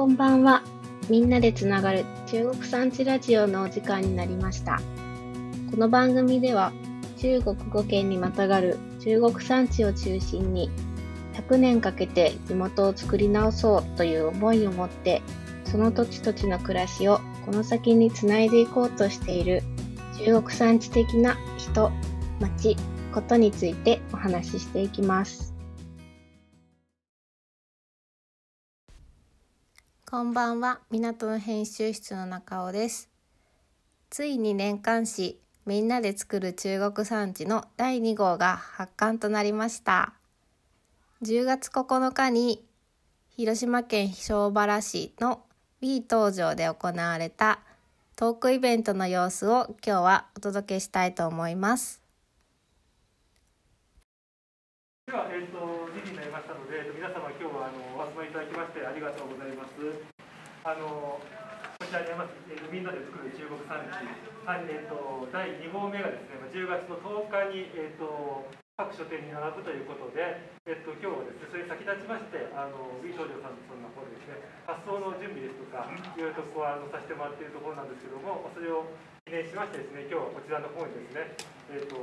こんばんは。みんなでつながる中国産地ラジオのお時間になりました。この番組では中国語圏にまたがる中国産地を中心に100年かけて地元を作り直そうという思いを持ってその土地土地の暮らしをこの先につないでいこうとしている中国産地的な人、町、ことについてお話ししていきます。こんばんは、港の編集室の中尾です。ついに年刊誌みんなで作る中国産地の第2号が発刊となりました。10月9日に広島県庄原市の B 東場で行われたトークイベントの様子を今日はお届けしたいと思います。では、えー、とあのこちらにあります、えーみんなで作る中国産地、はいえー、と第2号目がですね、10月の10日に、えー、と各書店に並ぶということで、えー、と今日はですね、それに先立ちまして、あの B 少女さんのそんな方でですね、発送の準備ですとか、いろいろとここはあのさせてもらっているところなんですけども、それを記念しましてですね、今日はこちらの方にですね、えー、と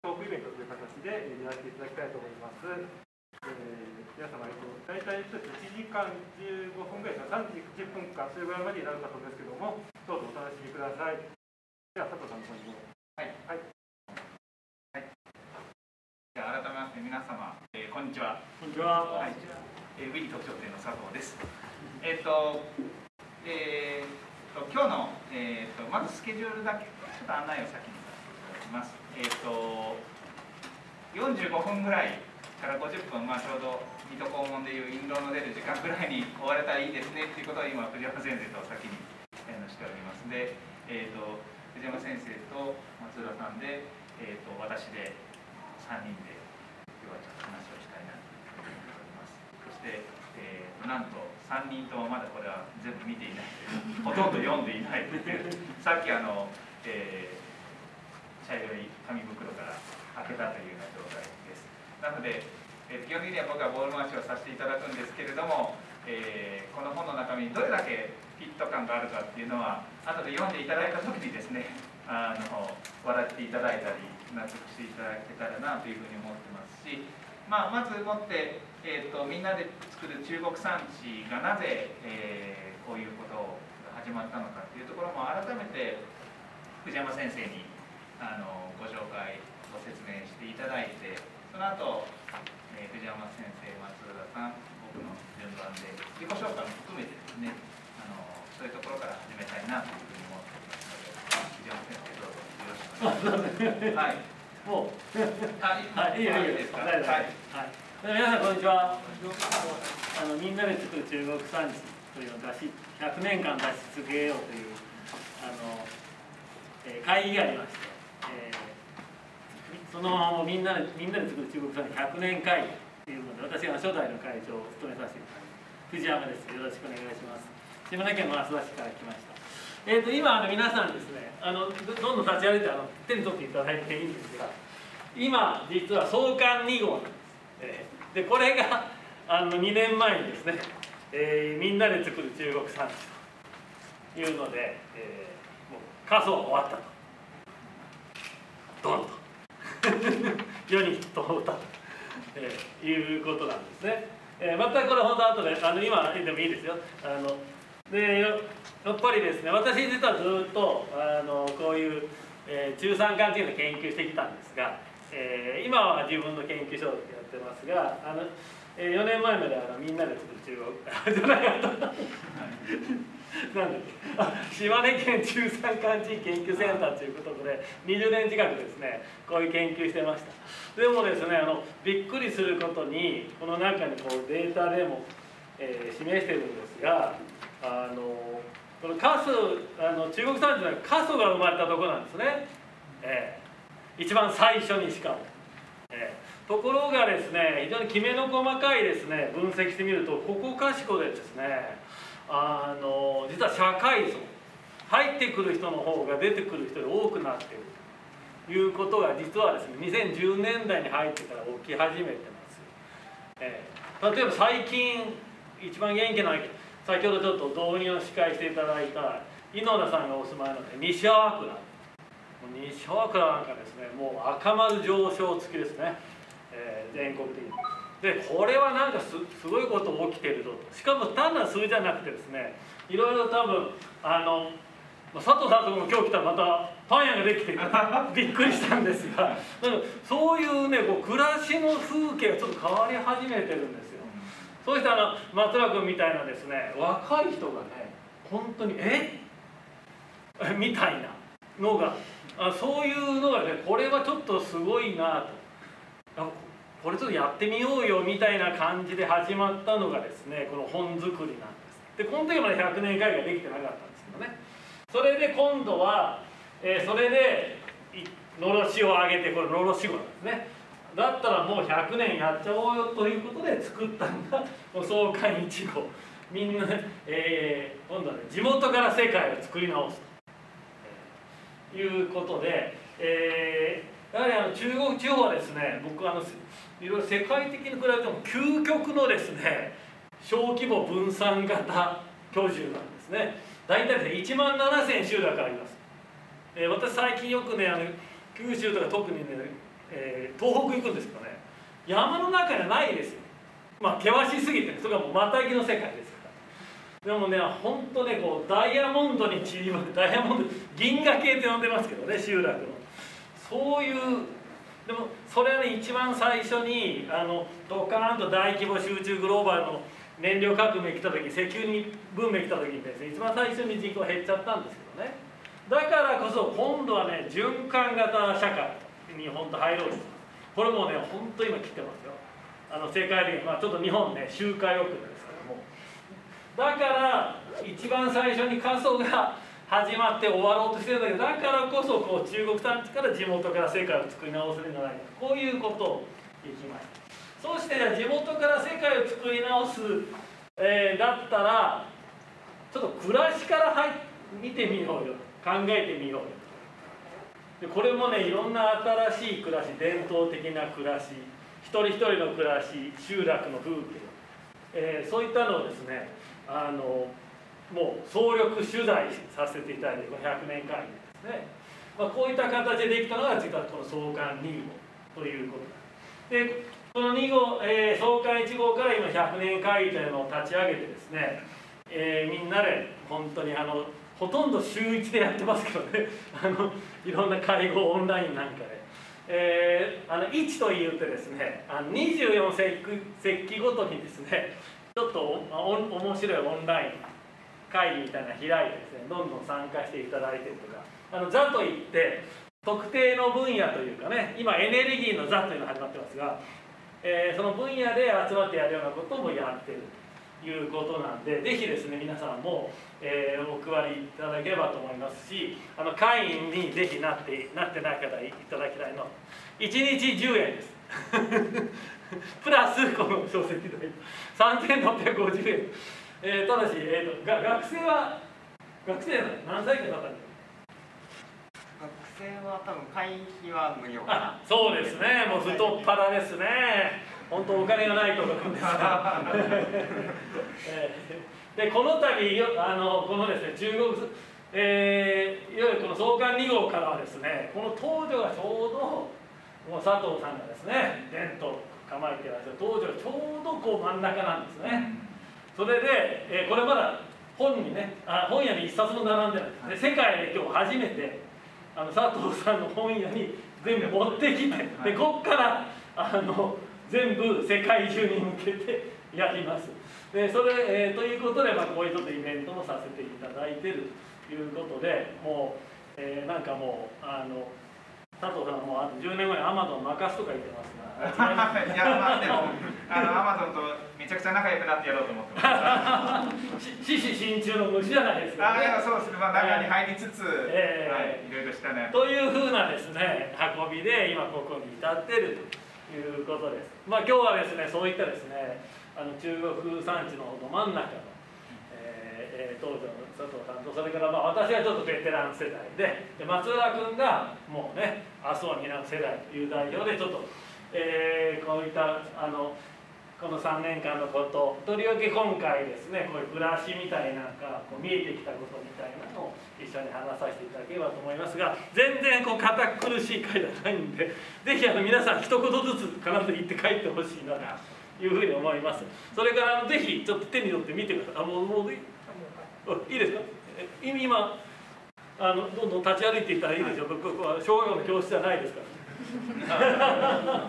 トークイベントという形でやらせていただきたいと思います。えー皆様、えっと、大体1つ1時間15分ぐらいか、3時10分か、それぐらいまでになるかと思いますけども、どうぞお楽しみください。では、佐藤さんの方にどうぞ。はい。はい。じゃあ改めまして皆様、えーこんにちは。こんにちは。はい。えー、ウィリ特徴店の佐藤です。えっ、と、えーと今日のえっ、とまずスケジュールだけちょっと案内を先にさせていただきます。えっ、と45分ぐらいから50分まあちょうど水戸黄門でいう印籠の出る時間ぐらいに終われたらいいですねっていうことを今藤山先生と先に、えーしております。で、えっ、と藤山先生と松浦さんで、えっ、と私で3人で今日はちょっと話をしたいなと思っております。そして、えーなんと3人ともまだこれは全部見ていないというほとんど読んでいないというさっきあの、えー茶色い紙袋から開けたというような状態で。なので、えー基本的には僕はボール回しをさせていただくんですけれども、えーこの本の中身にどれだけフィット感があるかっていうのは後で読んでいただいた時にですね あの笑っていただいたり納得していただけたらなというふうに思ってますし、まあ、まずもって、えー、とみんなで作る中国産地がなぜ、えーこういうことが始まったのかっていうところも改めて藤山先生にあのご紹介ご説明していただいてその後、えー藤山先生松浦さん僕の順番で自己紹介も含めてですねあのそういうところから始めたいなというふうに思ってますので藤山先生どうぞよろしくお願いします。はいもう、あ、はい、いいよいいよですか？はい。はい。皆さんこんにちは。あのみんなで作る中国産地というのを出し100年間出し続けようというあの、えー会議がありまして、えーそのみんなでみんなで作る中国産地100年会議というので私が初代の会長を務めさせていただきます藤山です。よろしくお願いします。島根県の益田市から来ました。えー、と今あの皆さんですねあのどどんどん立ち歩いてあの手に取っていただいていいんですが今実は創刊2号なんです、えーでこれがあの2年前にですね、えーみんなで作る中国産地というので、えーもう過疎は終わったとドンと世に通ったと、いうことなんですね、えーまたこれ本当後であの今でもいいですよ。あのでよやっぱりですね私実はずっとあのこういう、えー中山間地の研究してきたんですが、えー今は自分の研究所でやってますがあの、え4年前まであのみんなで作る中国 じゃなかったなんだっけ？あ島根県中山間地域研究センターということで20年近くですねこういう研究してました。でもですねあのびっくりすることにこの中にこうデータでも、えー示してるんですがあのこの過疎あの中国産地の過疎が生まれたとこなんですね、えー一番最初にしかも、えーところがですね非常にきめの細かいですね分析してみるとここかしこでですねあの実は社会像入ってくる人の方が出てくる人より多くなっている。ということが実はですね2010年代に入ってから起き始めてます、えー例えば最近一番元気な先ほどちょっと導入を司会していただいた井野田さんがお住まいの西粟倉。西粟倉なんかですねもう赤丸上昇付きですね、えー全国的に。でこれはなんかすすごいこと起きてるぞと。しかも単なる数字じゃなくてですねいろいろ多分あのまあ佐藤さんとこも今日来たらまたパン屋ができて びっくりしたんですがそういうねこう暮らしの風景がちょっと変わり始めてるんですよ。そうしてあの松浦君みたいなですね若い人がね本当にえ？みたいなのがあそういうのがねこれはちょっとすごいなと。あこれちょっとやってみようよみたいな感じで始まったのがですねこの本作りなんです。でこの時まで100年会ができてなかったんですけどね。それで今度は、えーそれでのろしを上げてこれのろし号なんですね。だったらもう100年やっちゃおうよということで作ったのが 創刊1号。みんな、えー今度はね地元から世界を作り直すと。いうことで、えーやはりあの中国地方はですね僕あのいろいろ世界的に比べても究極のですね小規模分散型居住なんですね。大体ね1万7000集落あります、えー私最近よくねあの九州とか特にね、えー東北行くんですけどね山の中にはないです。よまあ険しすぎてそれがもうまたぎの世界ですから。でもね本当ねこうダイヤモンドに散りばダイヤモンド銀河系って呼んでますけどね集落の。そういうでもそれはね一番最初にあのドカーンと大規模集中グローバルの燃料革命来た時石油に文明来た時にですね一番最初に人口減っちゃったんですけどね。だからこそ今度はね循環型社会に本当入ろうと。これもね本当今来てますよ。あの世界的に、まあ、ちょっと日本ね周回遅れですけども。だから一番最初に過疎が始まって終わろうとしてるんだけどだからこそこう中国産地から地元から世界を作り直せるんじゃないかこういうことを言いました。そうしてじゃあ地元から世界を作り直す、えーだったらちょっと暮らしから入見てみようよ。考えてみようよ。でこれもねいろんな新しい暮らし伝統的な暮らし一人一人の暮らし集落の風景、えーそういったのをですねあのもう総力取材させていただいてこの100年間にですね、まあ、こういった形でできたのが実はこの創刊2号ということなんです。でこの2号、えー創刊1号から今100年会議というのを立ち上げてですね、えーみんなで本当にあのほとんど週1でやってますけどね。あのいろんな会合オンラインなんかで。えーあの1と言ってですねあの24節気節気ごとにですねちょっとおお面白いオンライン会議みたいな開いてですねどんどん参加していただいてとかあの座といって特定の分野というかね今エネルギーの座というのが始まってますが、えーその分野で集まってやるようなこともやってるということなんでぜひですね皆さんも、えーお配りいただければと思いますしあの会員にぜひなってなってない方いただきたいの1日10円です。プラスこの書籍代。3650円、えーただし、えーとが学生は学生は何歳かだったんです学生は多分会費は無料かな。あそうですね。もう太っ腹ですね。本当お金がないところですか？ら、えーでこの度よあのこのですね中国えーいわゆるこの創刊2号からはですねこの東女がちょうどもう佐藤さんがですね伝統構えていらっしゃる。東女がちょうどこう真ん中なんですねそれで、えーこれまだ本にねあ本屋に一冊も並んでない。で世界で今日初めてあの佐藤さんの本屋に全部持ってきてでこっからあの全部世界中に向けて やります。でそれ、えーということで、まあ、こういうちょっとイベントもさせていただいてるということでもう、えーなんかもうあの佐藤さんはもうあと10年後にアマゾン任すとか言ってますが。いやまあでもあのアマゾンとめちゃくちゃ仲良くなってやろうと思ってます。し獅子心中の虫じゃないですか、あいやね。そうですね。まあ中に入りつつ、ええはいいろいろしたね。というふうなですね運びで今ここに至っているということです。まあ今日はですねそういったですねあの中国山地のど真ん中の、えーえー当時の佐藤さんとそれからまあ私はちょっとベテラン世代でで松浦君がもうね明日を担う世代という代表でちょっと、えーこういったあのこの3年間のこととりわけ今回ですねこういう暮らしみたいなんかこう見えてきたことみたいなのを一緒に話させていただければと思いますが全然こう堅苦しい会ではないんでぜひあの皆さん一言ずつ必ず言って帰ってほしいなというふうに思います。それからあのぜひちょっと手に取って見てください。あもうもういいいいですか？今あのどんどん立ち歩いていったらいいですよ、こここは小学校の教室じゃないですから。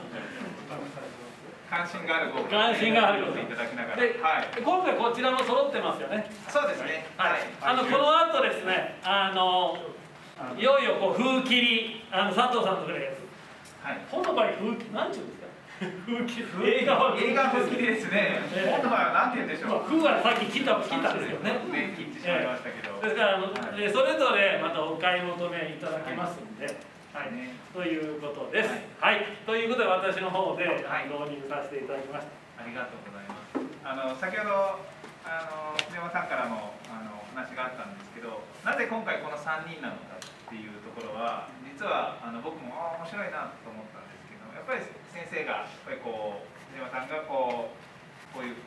関心があるご関心があるごいただきながら。で、はい。今回こちらも揃ってますよね。そうですね。はい。あのこの後ですね、あのいよいよこう風切り、あの佐藤さんとこではい。本の場合風切なんていうんですか？風切り。映画は映画好きですね。ええ。本の場合は何て言うんでしょう。まあ風はさっき切った切ったですよね。ね。切ってしまいましたけど。ですからあの、はい。えーそれぞれまたお買い求めいただけますんで、はい、ねということです。はい、ということで私の方で、はい導入させていただきました。ありがとうございます。あの先ほどあの福山さんからもあのお話があったんですけど、なぜ今回この3人なのかっていうところは実はあの僕もあ面白いなと思ったんですけど、やっぱり先生がやっぱりこう福山さんがこうこういう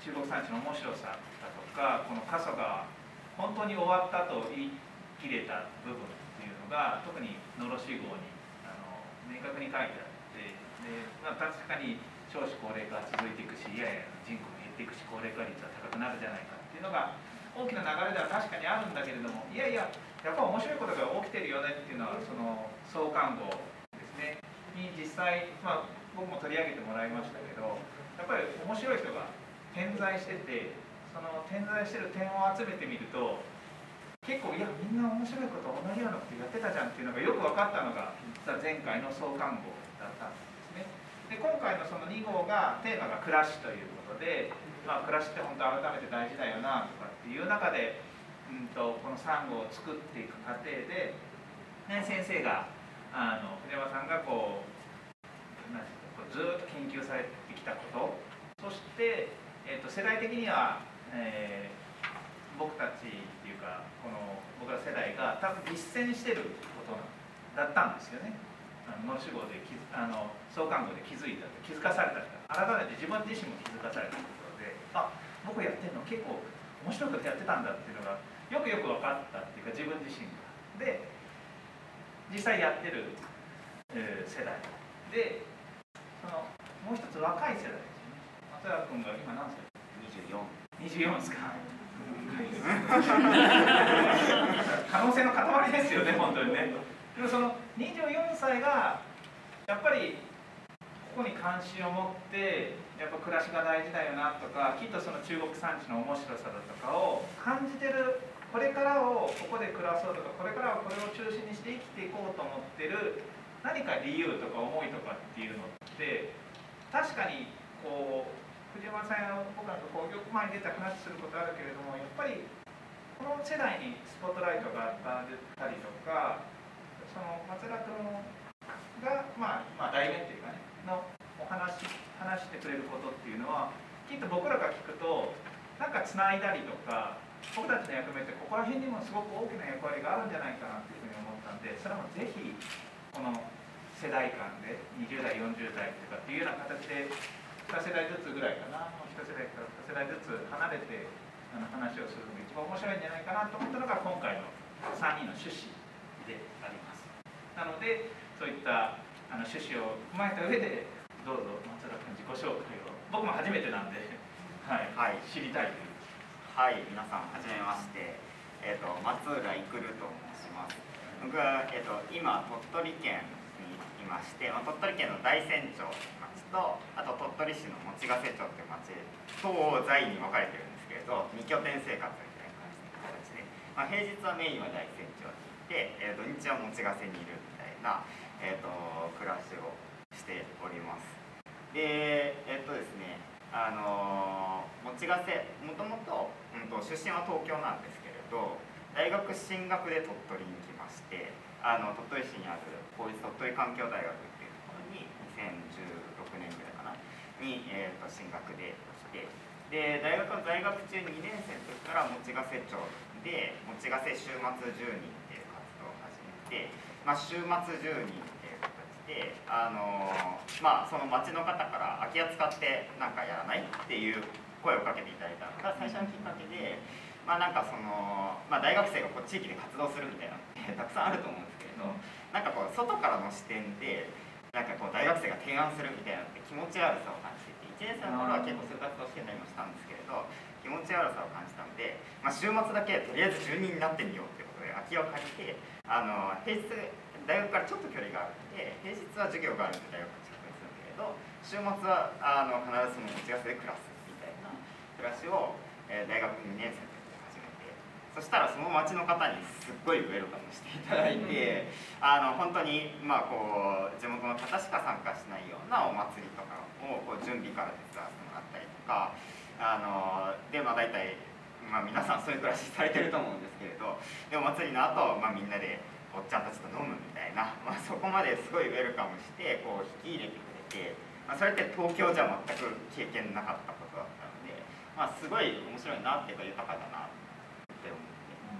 中国産地の面白さだとか、この過疎が本当に終わったと言い切れた部分っていうのが特にのろし号にあの明確に書いてあって、でまあ確かに少子高齢化は続いていくしいやいや人口も減っていくし高齢化率は高くなるじゃないかっていうのが大きな流れでは確かにあるんだけれどもいやいややっぱ面白いことが起きてるよねっていうのはその創刊号ですね。に実際、まあ、僕も取り上げてもらいましたけどやっぱり面白い人が点在しててその点在してる点を集めてみると結構いやみんな面白いこと同じようなことやってたじゃんっていうのがよく分かったのが実は前回の創刊号だったんですね。で今回のその2号がテーマが暮らしということで、まあ、暮らしって本当改めて大事だよなとかっていう中で、うん、とこの3号を作っていく過程で、ね、先生があの筆山さんがこうなんこうずっと研究されてきたことそして、えー、と世代的には、えー僕たちかこの僕ら世代が多分実践してることだったんですよね。あの脳死号であの創刊号で気づいた気づかされた改めて自分自身も気づかされたところであ僕やってるの結構面白いことやってたんだっていうのがよくよく分かったっていうか自分自身が。で実際やってる、えー世代。でそのもう一つ若い世代ですよね。松原君が今何歳？24 24ですか可能性の塊ですよね本当にね。でもその24歳がやっぱりここに関心を持ってやっぱ暮らしが大事だよなとかきっとその中国産地の面白さだとかを感じてるこれからをここで暮らそうとかこれからはこれを中心にして生きていこうと思ってる何か理由とか思いとかっていうのって確かにこう藤山さんや僕なんかこうよく前に出て話することあるけれどもやっぱりこの世代にスポットライトが当たったりとかその松田君が、まあ、まあ代弁っていうかねのお話話してくれることっていうのはきっと僕らが聞くとなんかつないだりとか僕たちの役目ってここら辺にもすごく大きな役割があるんじゃないかなっていうふうに思ったんでそれもぜひこの世代間で20代40代とかっていうような形で2世代ずつぐらいかな。もう1世代から2世代ずつ離れてあの話をするのが一番面白いんじゃないかなと思ったのが今回の3人の趣旨であります。なのでそういったあの趣旨を踏まえた上でどうぞ松田君自己紹介を。僕も初めてなんで、はいはい知りたいというはい、皆さんはじめまして、えっ、と松浦育と申します。僕はえっ、と今鳥取県にいまして、まあ、鳥取県の大山町と、あと鳥取市の用瀬町という町東西に分かれてるんですけれど、二拠点生活みたいな感じで、まあ、平日はメインは大山町にいて、えー、土日は用瀬にいるみたいな、えー、と暮らしをしております。で、えっ、とですね、あのー、瀬もともとうんと出身は東京なんですけれど大学進学で鳥取に来ましてあの鳥取市にある公立鳥取環境大学っていうところに2016年に、えー、と進学でしてで大学の在学中2年生の時から用瀬町で用瀬週末10人っていう活動を始めて、まあ、週末10人っていう形してあのまあその町の方から空き家使ってなんかやらないっていう声をかけていただいたのが最初のきっかけでまあなんかその、まあ、大学生がこう地域で活動するみたいなのってたくさんあると思うんですけれどなんかこう外からの視点でなんかこう大学生が提案するみたいなって気持ち悪さを感じてて1年生の頃は結構そういう活動してたりもしたんですけれど気持ち悪さを感じたので、まあ、週末だけとりあえず住人になってみようってことで空き家を借りてあの平日大学からちょっと距離があるので平日は授業があるので大学に近くにするけれど週末はあの必ずその持ち合わせで暮らすみたいな暮らしを、えー、大学2年生そしたらその町の方にすっごいウェルカムしていただいてあの本当にまあこう地元の方しか参加しないようなお祭りとかをこう準備から手伝わせてもらったりとかあのでまあ大体、まあ、皆さんそういう暮らしされてると思うんですけれどでお祭りの後、まあみんなでおっちゃんたちと飲むみたいな、まあ、そこまですごいウェルカムしてこう引き入れてくれて、まあ、それって東京じゃ全く経験なかったことだったので、まあ、すごい面白いなっていうか豊かだなって思って、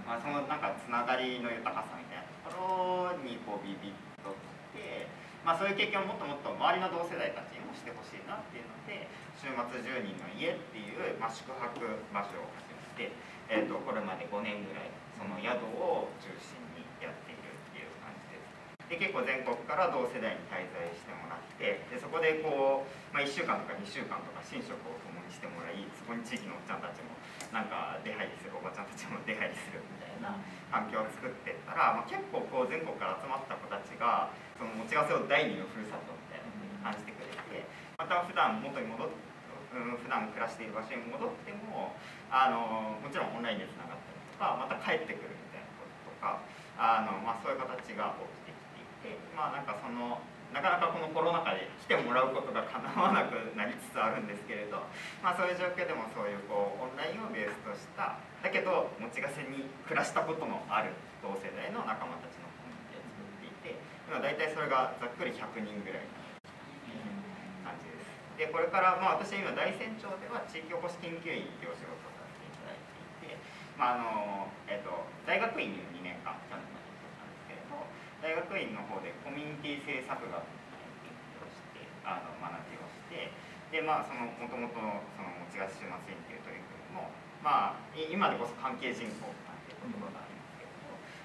まあ、そのなんかつながりの豊かさみたいなところにこうビビッときて、まあ、そういう経験をもっともっと周りの同世代たちにもしてほしいなっていうので週末10人の家っていう、まあ、宿泊場所を始めて、えーと、これまで5年ぐらいその宿を中心にやっているっていう感じですで結構全国から同世代に滞在してもらってでそこでこう、まあ、1週間とか2週間とか寝食を共にしてもらいそこに地域のおっちゃんたちもなんか出入りするおばちゃんたちも出入りするみたいな環境を作っていったら、まあ、結構こう全国から集まった子たちがその持ち合わせを第二のふるさとみたいなふうに感じてくれてまた普段元に戻ってうん、普段暮らしている場所に戻ってもあのもちろんオンラインでつながったりとかまた帰ってくるみたいなこととかあの、まあ、そういう形が起きてきていてまあなんかそのなかなかこのコロナ禍で来てもらうことがかなわなくなりつつあるんですけれど、まあ、そういう状況でもそういうこうオンラインをベースとしただけど持ち合わせに暮らしたことのある同世代の仲間たちのコミュニティを作っていて今大体それがざっくり100人ぐらいの感じです。でこれから、まあ、私今大山町では地域おこし研究員っていうお仕事をさせていただいていて、まああのえーと、大学院に2年間去年まで大学院の方でコミュニティ政策学をしてあの学びをしてでまあそのもともとその持ち菓子週末園っていう取り組みもまあ今でこそ関係人口なんていう言葉がありますけど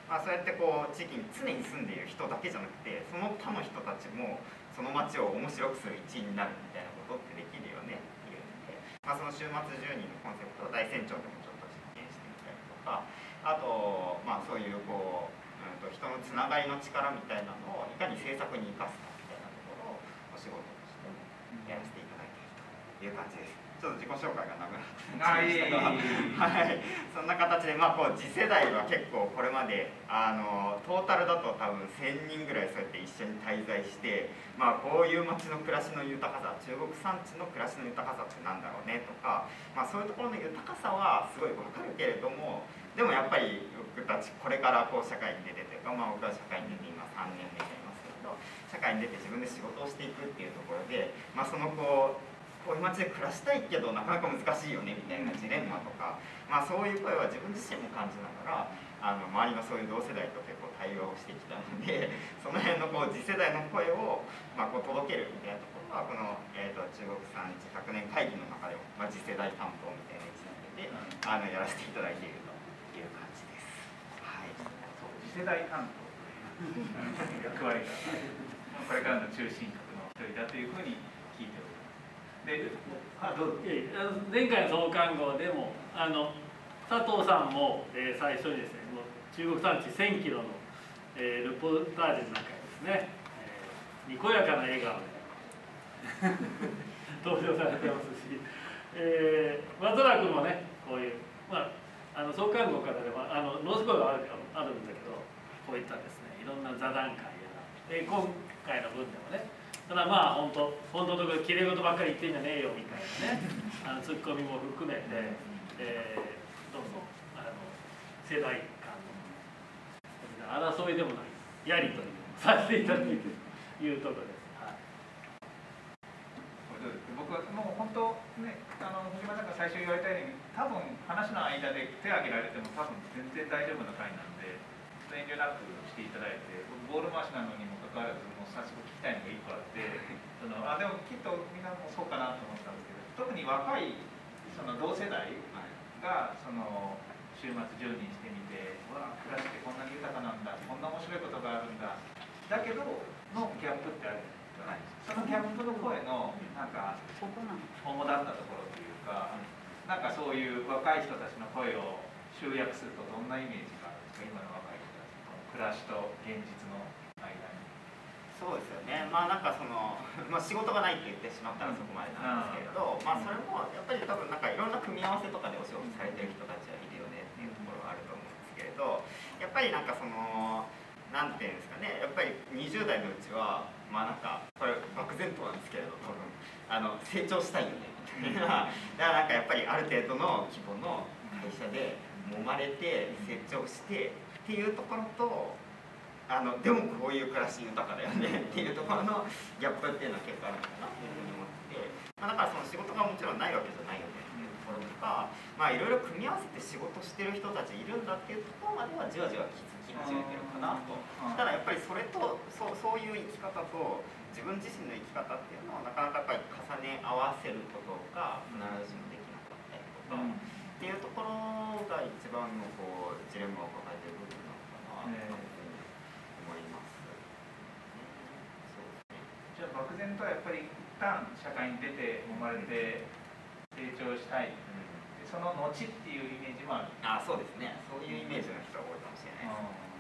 まあそうやってこう地域に常に住んでいる人だけじゃなくてその他の人たちもその街を面白くする一員になるみたいなことってできるよねっていうんで、まあ、その週末10人のコンセプトを大山町でもちょっと実験してみたりとかあとまあそういうこうと人のつながりの力みたいなのをいかに政策に生かすかみたいなところをお仕事としてやらせていただいているという感じです。ちょっと自己紹介が長くなってました。が、はい、そんな形で、まあ、こう次世代は結構これまであのトータルだと多分1000人ぐらいそうやって一緒に滞在して、まあ、こういう街の暮らしの豊かさ中国産地の暮らしの豊かさってなんだろうねとか、まあ、そういうところの豊かさはすごい分かるけれどもでもやっぱり僕たちこれからこう社会に出てて、まあ、僕は社会に出て今3年目になりますけど社会に出て自分で仕事をしていくっていうところで、まあ、そのこうこういう街で暮らしたいけどなかなか難しいよねみたいなジレンマとか、まあ、そういう声は自分自身も感じながらあの周りのそういう同世代と結構対話をしてきたので その辺のこう次世代の声を、まあ、こう届けるみたいなところはこの、えーと、中国産地100年会議の中でも、まあ、次世代担当みたいな位置づけであのやらせていただいているという感じです。はい、そう次世代担当という役割がこれからの中心核の一人だというふうに聞いております。であどう前回の創刊号でもあの佐藤さんも、えー、最初にですねもう中国山地1000キロの、えー、ルポタージュの中にですね、えー、にこやかな笑顔で登場されてますし、えー、松原君もねこういうまああの創刊号からでもあのノースコアがああるんだけどこういったですねいろんな座談会やで今回の分でもねただまあ本当本当のところきれい事ばっかり言ってんじゃねえよみたいなね あのツッコミも含めて、えー、どうぞあの世代間の争いでもないやり取りをさせていただいてというところです。僕はもう本当ねあの藤間さんが最初言われたように多分話の間で手を挙げられても多分全然大丈夫な回なんで遠慮なくしていただいてボール回しなのにもかかわらずもう早速聞きたいのが1個あって そのあでもきっとみんなもそうかなと思ったんですけど特に若いその同世代がその週末10人してみてうわ暮らしってこんなに豊かなんだこんな面白いことがあるんだだけどのギャップってあるじゃないですか。そのギャップの声のなんか主だったところというかなんかそういう若い人たちの声を集約するとどんなイメージがあるんですか？今の若暮らしと現実の間に。そうですよね。まあなんかその、まあ、仕事がないって言ってしまったらそこまでなんですけれど、まあそれもやっぱり多分なんかいろんな組み合わせとかでお仕事されてる人たちはいるよねっていうところはあると思うんですけれどやっぱりなんかそのなんていうんですかねやっぱり20代のうちはまあなんかこれ漠然となんですけれど多分あの成長したいよねみたいな。だからなんかやっぱりある程度の規模の会社で揉まれて成長してっていうところとあのでもこういう暮らし豊かだよねっていうところのギャップっていうのは結構あるのかなっていうふうに思ってて、まあ、だからその仕事がもちろんないわけじゃないよねっていうところとかまあいろいろ組み合わせて仕事してる人たちいるんだっていうところまではじわじわ気づき始めてるかなと。ただやっぱりそれとそうそういう生き方と自分自身の生き方っていうのをなかなかやっぱり重ね合わせることが必ずしもできなかったりとか、っていうところが一番のこうジレンマを抱えてる部分思います。そうですねじゃあ漠然とやっぱり一旦社会に出て生まれて成長したいでその後っていうイメージもある。あそうですねそういうイメージの人が多いかもしれない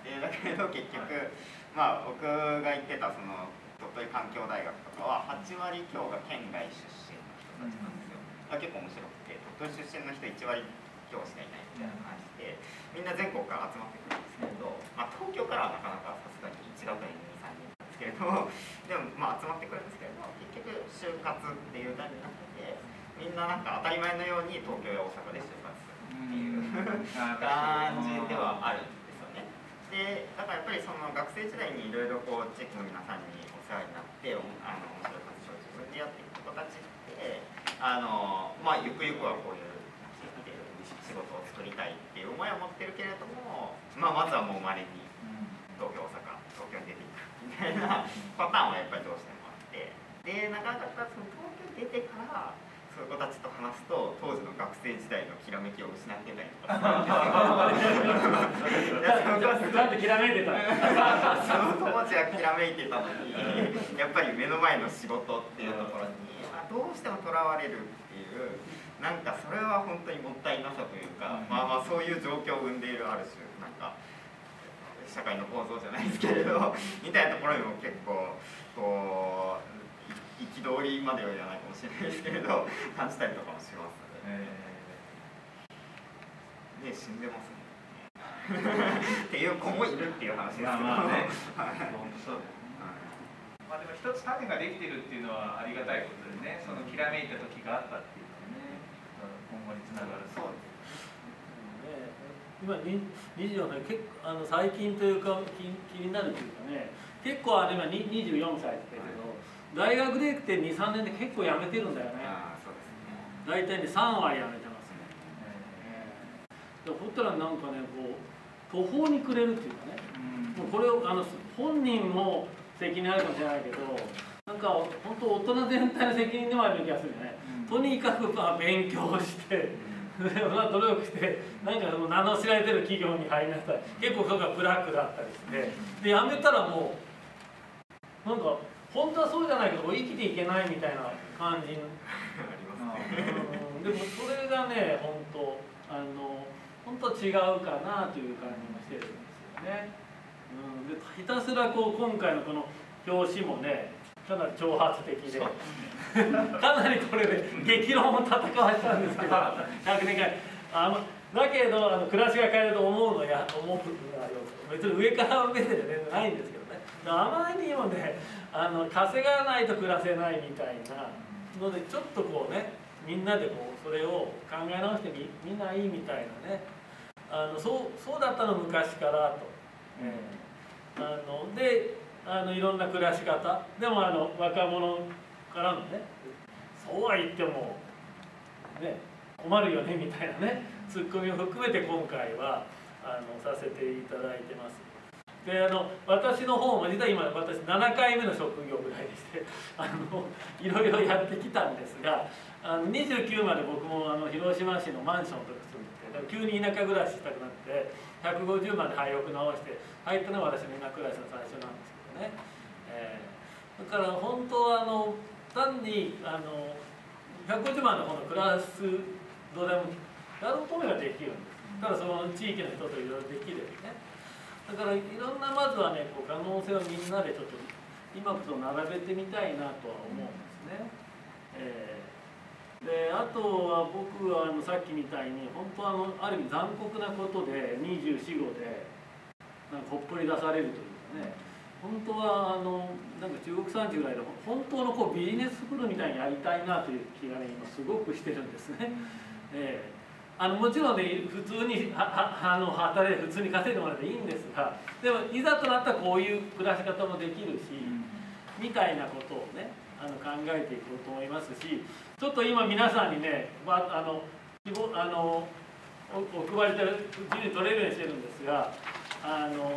です。でだけど結局、まあ僕が行ってたその鳥取環境大学とかは8割強が県外出身の人たちなんですよ。あ結構面白くて鳥取出身の人1割強しかいないみたいな感じでみんな全国から集まってくるんですけれど、まあ、東京からはなかなかさすがに1学年に23人なんですけれど でもまあ集まってくるんですけれど結局就活っていう感じになっててみんななんか当たり前のように東京や大阪で就活するっていう感じではあるんですよね。でだからやっぱりその学生時代にいろいろこう地域の皆さんにお世話になっておあの面白い活動を自分でやっていく子たちってあのまあゆくゆくはこういう仕事を作りたいっていう思いは持ってるけれども、まあ、まずはもうまれに東京大阪東京に出ていくみたいなパターンはやっぱりどうしてもあって。でなかなかその東京出てからそういう子たちと話すと当時の学生時代のきらめきを失ってたりとか。するんできらめいてた。その当時はきらめいてたのにやっぱり目の前の仕事っていうところにあどうしてもとらわれるっていうなんかそれは本当にもったいなさというか、まあまあそういう状況を生んでいるある種なんか社会の構造じゃないですけれどみたいなところにも結構こう憤りまでは言わないかもしれないですけれど感じたりとかもしますね。ね死んでますね。っていう子もいるっていう話ですけど。まあまあね。は い本当そうだよね。まあでも一つ種ができてるっていうのはありがたいことでねそのきらめいた時があったっていう今後につながる。そう。ですね今に24歳結構あの最近というか気気になるというかね結構あれ今に24歳って言ったけど、大学でって23年で結構辞めてるんだよね。ああそうですね。大体ね3割辞めてますね。でほったらなんかねこう途方に暮れるっていうかね。もうこれをあの本人も責任あるかもしれないけどなんか本当大人全体の責任でもある気がするよね、とにかくまあ勉強してで まあ努力してなんか名の知られてる企業に入りなさい。結構そこがブラックだったりして。で辞めたらもうなんか本当はそうじゃないけど生きていけないみたいな感じに ありますね。うん。でもそれがね本当あの本当違うかなという感じもしてるんですよね。うん、でひたすらこう今回のこの表紙もねかなり挑発的で。かなりこれで激論を戦わしたんですけど100年間あのだけどあの暮らしが変えると思うのや思うのは別に上から目線じゃ全然ないんですけどね。あまりにもねあの稼がないと暮らせないみたいなのでちょっとこうねみんなでこうそれを考え直してみみんないいみたいなね。あのそうそうだったの昔からと、ええあのであのいろんな暮らし方でもあの若者からのねそうは言ってもね困るよねみたいなねツッコミを含めて今回はあのさせていただいてます。であの私の方も実は今私7回目の職業ぐらいでして あのいろいろやってきたんですがあの29まで僕もあの広島市のマンションとか住んでて急に田舎暮らししたくなって150まで廃屋直して入ったのが私の田舎暮らしの最初なんですね、えー、だから本当はあの単にあの150万の方のクラスどうでもやろうと思えばできるんです。ただその地域の人といろいろできるよね。だからいろんなまずはねこう可能性をみんなでちょっと今と並べてみたいなとは思うんですね。えー、であとは僕はあのさっきみたいに本当はあのある意味残酷なことで24号でなんかほっぽり出されるというかね本当はあのなんか中国産地ぐらいで本当のこうビジネススクールみたいにやりたいなという気がね今すごくしてるんですね。えーあのもちろんね普通にあの働いて普通に稼いでもらえばいいんですがでもいざとなったらこういう暮らし方もできるし、みたいなことをねあの考えていこうと思いますしちょっと今皆さんにね、まあ、あのあのお配りで自由に取れるようにしてるんですがあの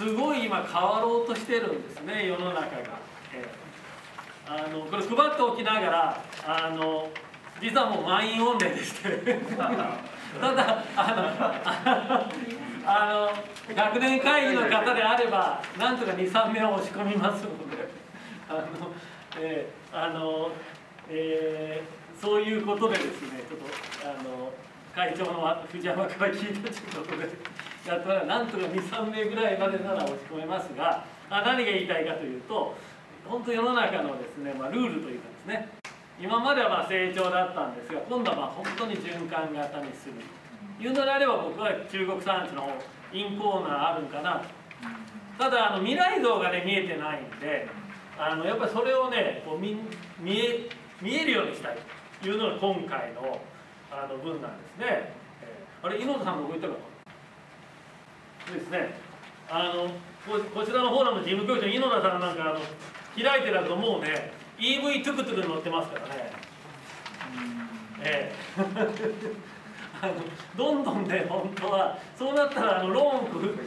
すごい今変わろうとしてるんですね世の中が。えー、あのこれ配っておきながらあの実はもう満員御礼でして。ただあのあの学年会議の方であればなんとか23名は押し込みますので。あの、えー、あの、えー、そういうことでですねちょっとあの会長の藤山から聞いたということでやったらなんとか23名ぐらいまでなら押し込めますがあ何が言いたいかというと本当世の中のですね、まあ、ルールというかですね今まではまあ成長だったんですが今度はまあ本当に循環型にする。というのであれば僕は中国産地のインコーナーあるんかなと。ただあの未来像がね見えてないんであのやっぱりそれをねこう見見え見えるようにしたいというのが今回のあの文なんですね、あれ猪野さんも動いたかな？ですね。あのここちらのフォーラム事務局長猪野さんなんかあの開いてるともうね。EV トゥクトゥク乗ってますからね。ええ。あのどんどんね本当はそうなったらあのローン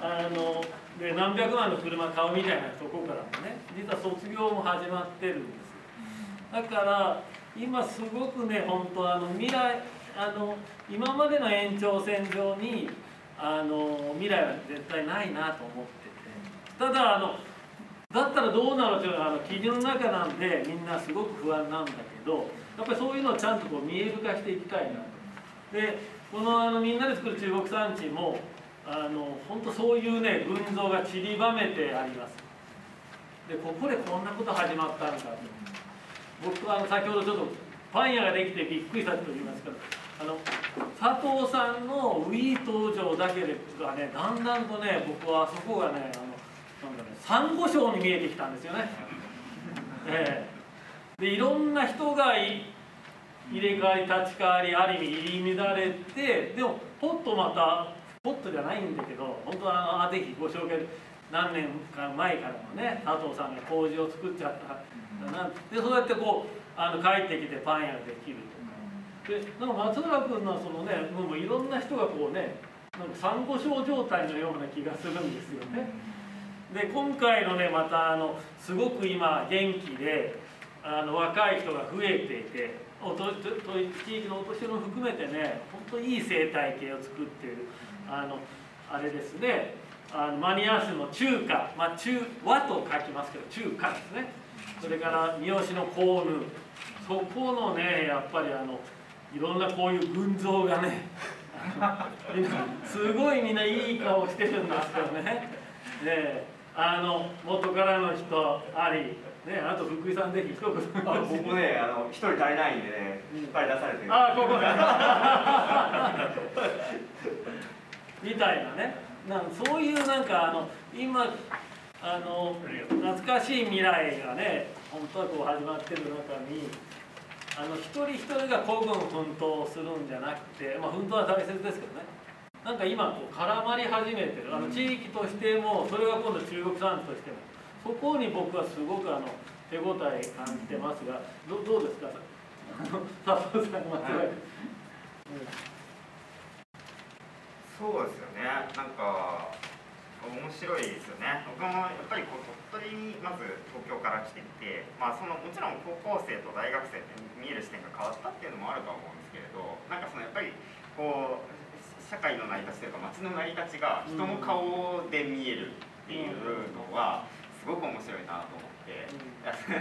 あので何百万の車買うみたいなとこからもね実は卒業も始まってるんですだから今すごくね本当あの未来あの今までの延長線上にあの未来は絶対ないなと思っててただあのだったらどうなるというのはあの記事の中なんでみんなすごく不安なんだけどやっぱりそういうのをちゃんとこう見える化していきたいなと。でこのあのみんなで作る中国産地もあの本当そういうね群像が散りばめてあります。でここでこんなこと始まったんだと。僕はあの先ほどちょっとパン屋ができてびっくりしたと言いますけどあの佐藤さんのウィー登場だけでがねだんだんとね僕はそこがねあのサンゴ礁に見えてきたんですよね。えー、でいろんな人が入れ替わり立ち替わりある意味入り乱れてでもポッとまたポッとじゃないんだけど本当はあのぜひご紹介何年か前からもね佐藤さんが麹を作っちゃったなでそうやってこうあの帰ってきてパン屋ができるでなんか松浦君のそのねもういろんな人がこうねなんかサンゴ礁状態のような気がするんですよね。で今回のねまたあのすごく今元気であの若い人が増えていておと地域のお年寄りも含めてね本当にいい生態系を作っているあのあれですね。あのマニアスの中華、まあ、中和と書きますけど中華ですね。それから三好のコーヌそこのねやっぱりあのいろんなこういう群像がねすごいみんないい顔してるんですよね。ねあの元からの人ありね、あと福井さんぜひ一言。あ僕ねあの一人足りないんでね引っ張り出されてる。あここ。みたいなね。なんそういうなんかあの今あの懐かしい未来がね本当はこう始まってる中にあの一人一人が孤軍奮闘するんじゃなくて、まあ、奮闘は大切ですけどね。なんか今こう絡まり始めてる。あの地域としてもそれが今度中国産地としてもそこに僕はすごくあの手応え感じてますがどどうですか？佐藤さん間違え、そうですよね。なんか面白いですよね。僕もやっぱりこう鳥取にまず東京から来てみて、まあ、そのもちろん高校生と大学生って見える視点が変わったっていうのもあるとは思うんですけれどなんかそのやっぱりこう社会の成り立ちというか街の成り立ちが人の顔で見えるっていうのはすごく面白いなと思って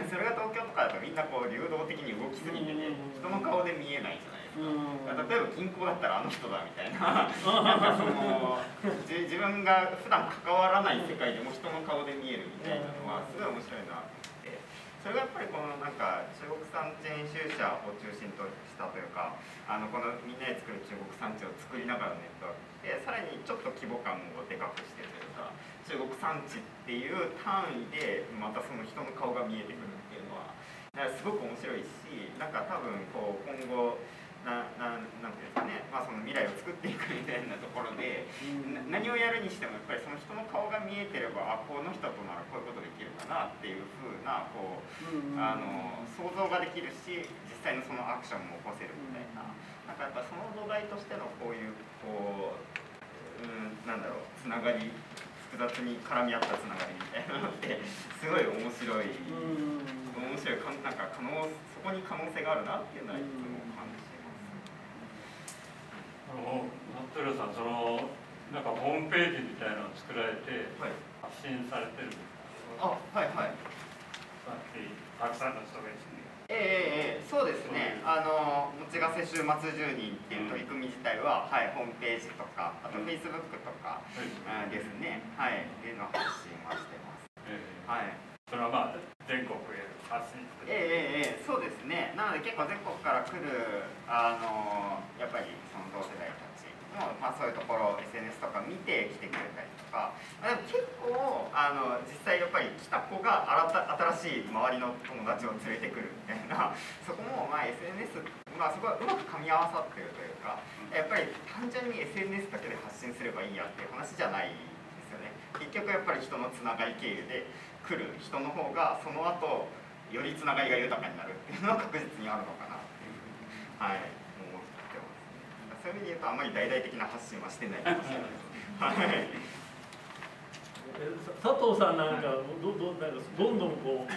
それが東京とかだとみんなこう流動的に動きすぎてて人の顔で見えないじゃないですか。例えば銀行だったらあの人だみたいな。なんかそのじ自分が普段関わらない世界でも人の顔で見えるみたいなのはすごい面白いなと思って。それがやっぱりこのなんか中国産地編集者を中心としたというかあのこのみんなで作る中国産地を作りながらのネットワーク。でさらにちょっと規模感をでかくしてというか中国産地っていう単位でまたその人の顔が見えてくるっていうのはだからすごく面白いしなんか多分こう今後なななんていうんですかね、まあ、その未来を作っていくみたいなところで、な何をやるにしてもやっぱりその人の顔が見えてればあこの人とならこういうことできるかなっていうふうなこう、あの想像ができるし実際のそのアクションも起こせるみたいな。なんかやっぱその土台としてのこういうこう、うん、なんだろうつながり複雑に絡み合ったつながりみたいなのってすごい面白い、面白いかなんか可能そこに可能性があるなっていうのはいつも感じの松浦さんそのなんかホームページみたいなのを作られてはい。発信されてるんですあはいはい。さっきたくさんの人が一緒に。ええええそうですね。あの「もちがせ週末10人」っていう取り組み自体は、はい、ホームページとかあとフェイスブックとか、うん、ですね。はいっていうのを発信はしてます。ええ。はい。それはまあ全国へ発信してええええそうですね。なので結構全国から来るあのやっぱりその同世代たちも、まあ、そういうところを SNS とか見て来てくれたりとか、まあ、でも結構あの実際やっぱり来た子が新た新しい周りの友達を連れてくるみたいな。そこもまあ SNS まあそこはうまく噛み合わさってるというかやっぱり単純に SNS だけで発信すればいいやっていう話じゃないですよね。結局やっぱり人のつながり経由で来る人の方がその後よりつながりが豊かになるっていうのは確実にあるのかなっていうふうに、はい、思ってますね。そういう意味で言うとあんまり大々的な発信はしてないかもしれないです。はい。佐藤さんなんかどどなんかどんどんこう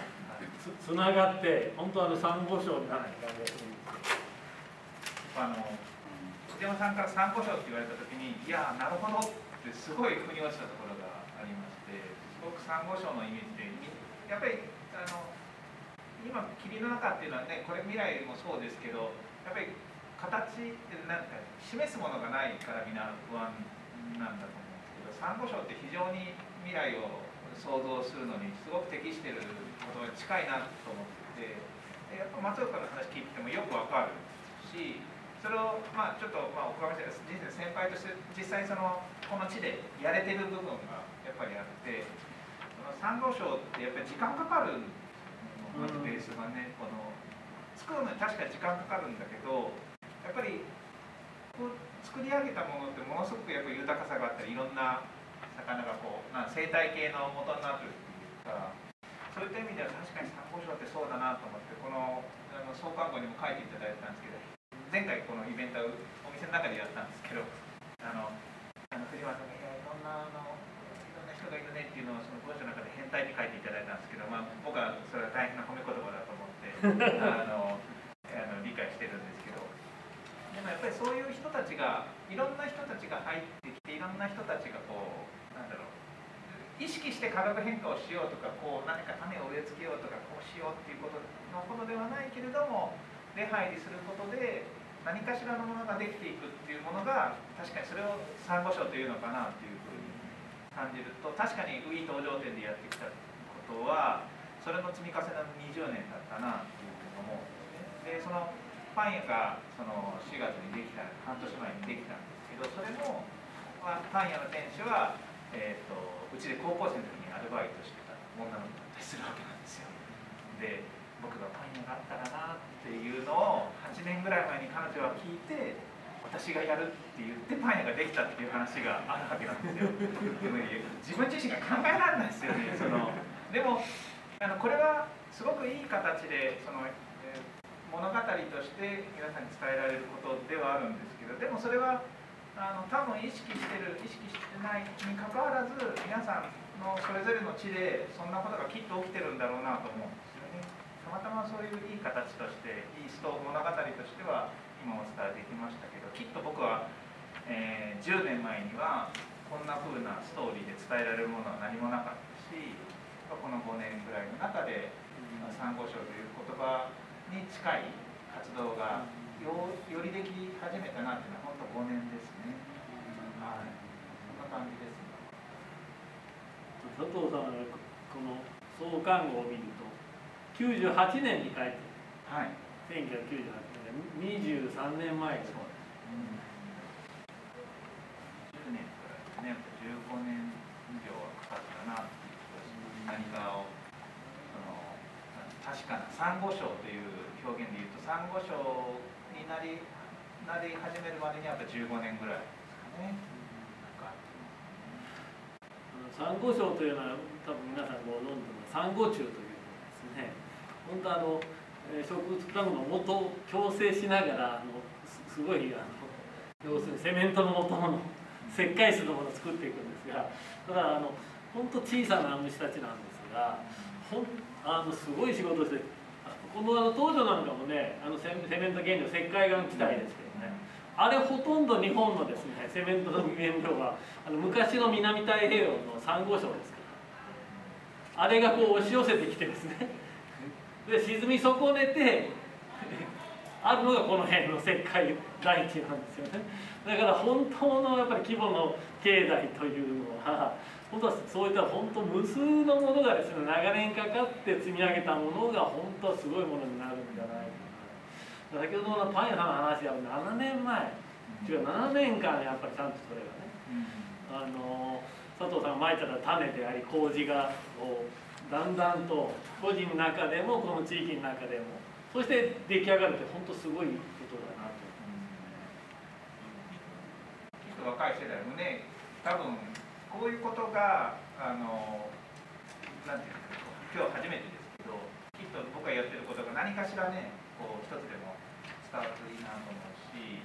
つつながって本当あの珊瑚礁になる感じがするんですけあの内山さんから参考書って言われた時にいやなるほどってすごい腑に落ちたところがありましてすごくサンゴ礁のイメージでやっぱりあの今霧の中っていうのはねこれ未来もそうですけどやっぱり形ってなんか示すものがないからみんな不安なんだと思うんですけどサンゴ礁って非常に未来を想像するのにすごく適してることが近いなと思ってでやっぱ松岡の話聞いてもよくわかるしそれをまあちょっとまあお伺いした人生の先輩として実際そのこの地でやれてる部分がやっぱりあってそのサンゴ礁ってやっぱり時間かかるのまずベースがね、この作るのに確かに時間かかるんだけどやっぱりこう作り上げたものってものすごくやっぱ豊かさがあったりいろんな魚がこうな生態系の元になってるっていうかそういった意味では確かにサンゴ礁ってそうだなと思ってこのあの創刊号にも書いていただいたんですけど前回このイベントをお店の中でやったんですけどあのあの理解してるんですけど。でもやっぱりそういう人たちがいろんな人たちが入ってきていろんな人たちがこうなんだろう意識して化学変化をしようとかこう何か種を植え付けようとかこうしようっていうことのことではないけれども出入りすることで何かしらのものができていくっていうものが確かにそれをサンゴ礁というのかなっていうふうに感じると確かにウィー登場店でやってきたことはそれの積み重ねの20年だったなっていうふうに思うんですね。でそのパン屋がその4月にできた半年前にできたんですけどそれも、まあ、パン屋の店主は、えー、とうちで高校生の時にアルバイトしてた女の子だったりするわけなんですよ。で僕がパン屋があったらなっていうのを8年ぐらい前に彼女は聞いて私がやるって言ってパン屋ができたっていう話があるわけなんですよ自分自身が考えられないですよねそのでもあのこれはすごくいい形でその、えー物語として皆さんに伝えられることではあるんですけどでもそれはあの多分意識してる意識してないにかかわらず皆さんのそれぞれの地でそんなことがきっと起きてるんだろうなと思うんですよね。たまたまそういういい形としていいスト物語としては今お伝えできましたけどきっと僕は、えー、10年前にはこんな風なストーリーで伝えられるものは何もなかったしこの5年ぐらいの中で珊瑚礁という言葉に近い活動がよよりでき始めたなっていうのは本当5年ですね。はい、そんな感じです、佐藤さんはこの創刊号を見ると98年に書いてはい、1998年23年前です。そうですね。10年からね、15年以上はかかったなっ。何かをその確かなサンゴ礁という表現で言うとサンゴ礁になりなり始めるまでにやっぱ15年ぐらいですかね。サンゴ礁というのは多分皆さんご存知のサンゴ虫というのですね本当あの植物プランクの元を矯正しながらあのすごいあの要するにセメントの元の石灰質のものを作っていくんですがただあの本当小さな虫たちなんですがほんあのすごい仕事してこのあの当時なんかもねあのセメント原料石灰岩地帯ですけどね。あれほとんど日本のですねセメントの原料はあの昔の南太平洋のサンゴ礁ですから。あれがこう押し寄せてきてですね。で沈み損ねて あるのがこの辺の石灰大地なんですよね。だから本当のやっぱり規模の経済というのは本当はそういった本当無数のものがですね長年かかって積み上げたものが本当はすごいものになるんじゃないか先ほどのパン屋さんの話は7年前違う7年間やっぱりちゃんとそれがね、あの佐藤さんがまいたら種であり麹がこうだんだんと個人の中でもこの地域の中でもそして出来上がるって本当すごいことだなと。きっと若い世代もね多分こういうことがあのなんていうか今日初めてですけどきっと僕がやってることが何かしらねこう一つでも伝わるといいなと思うし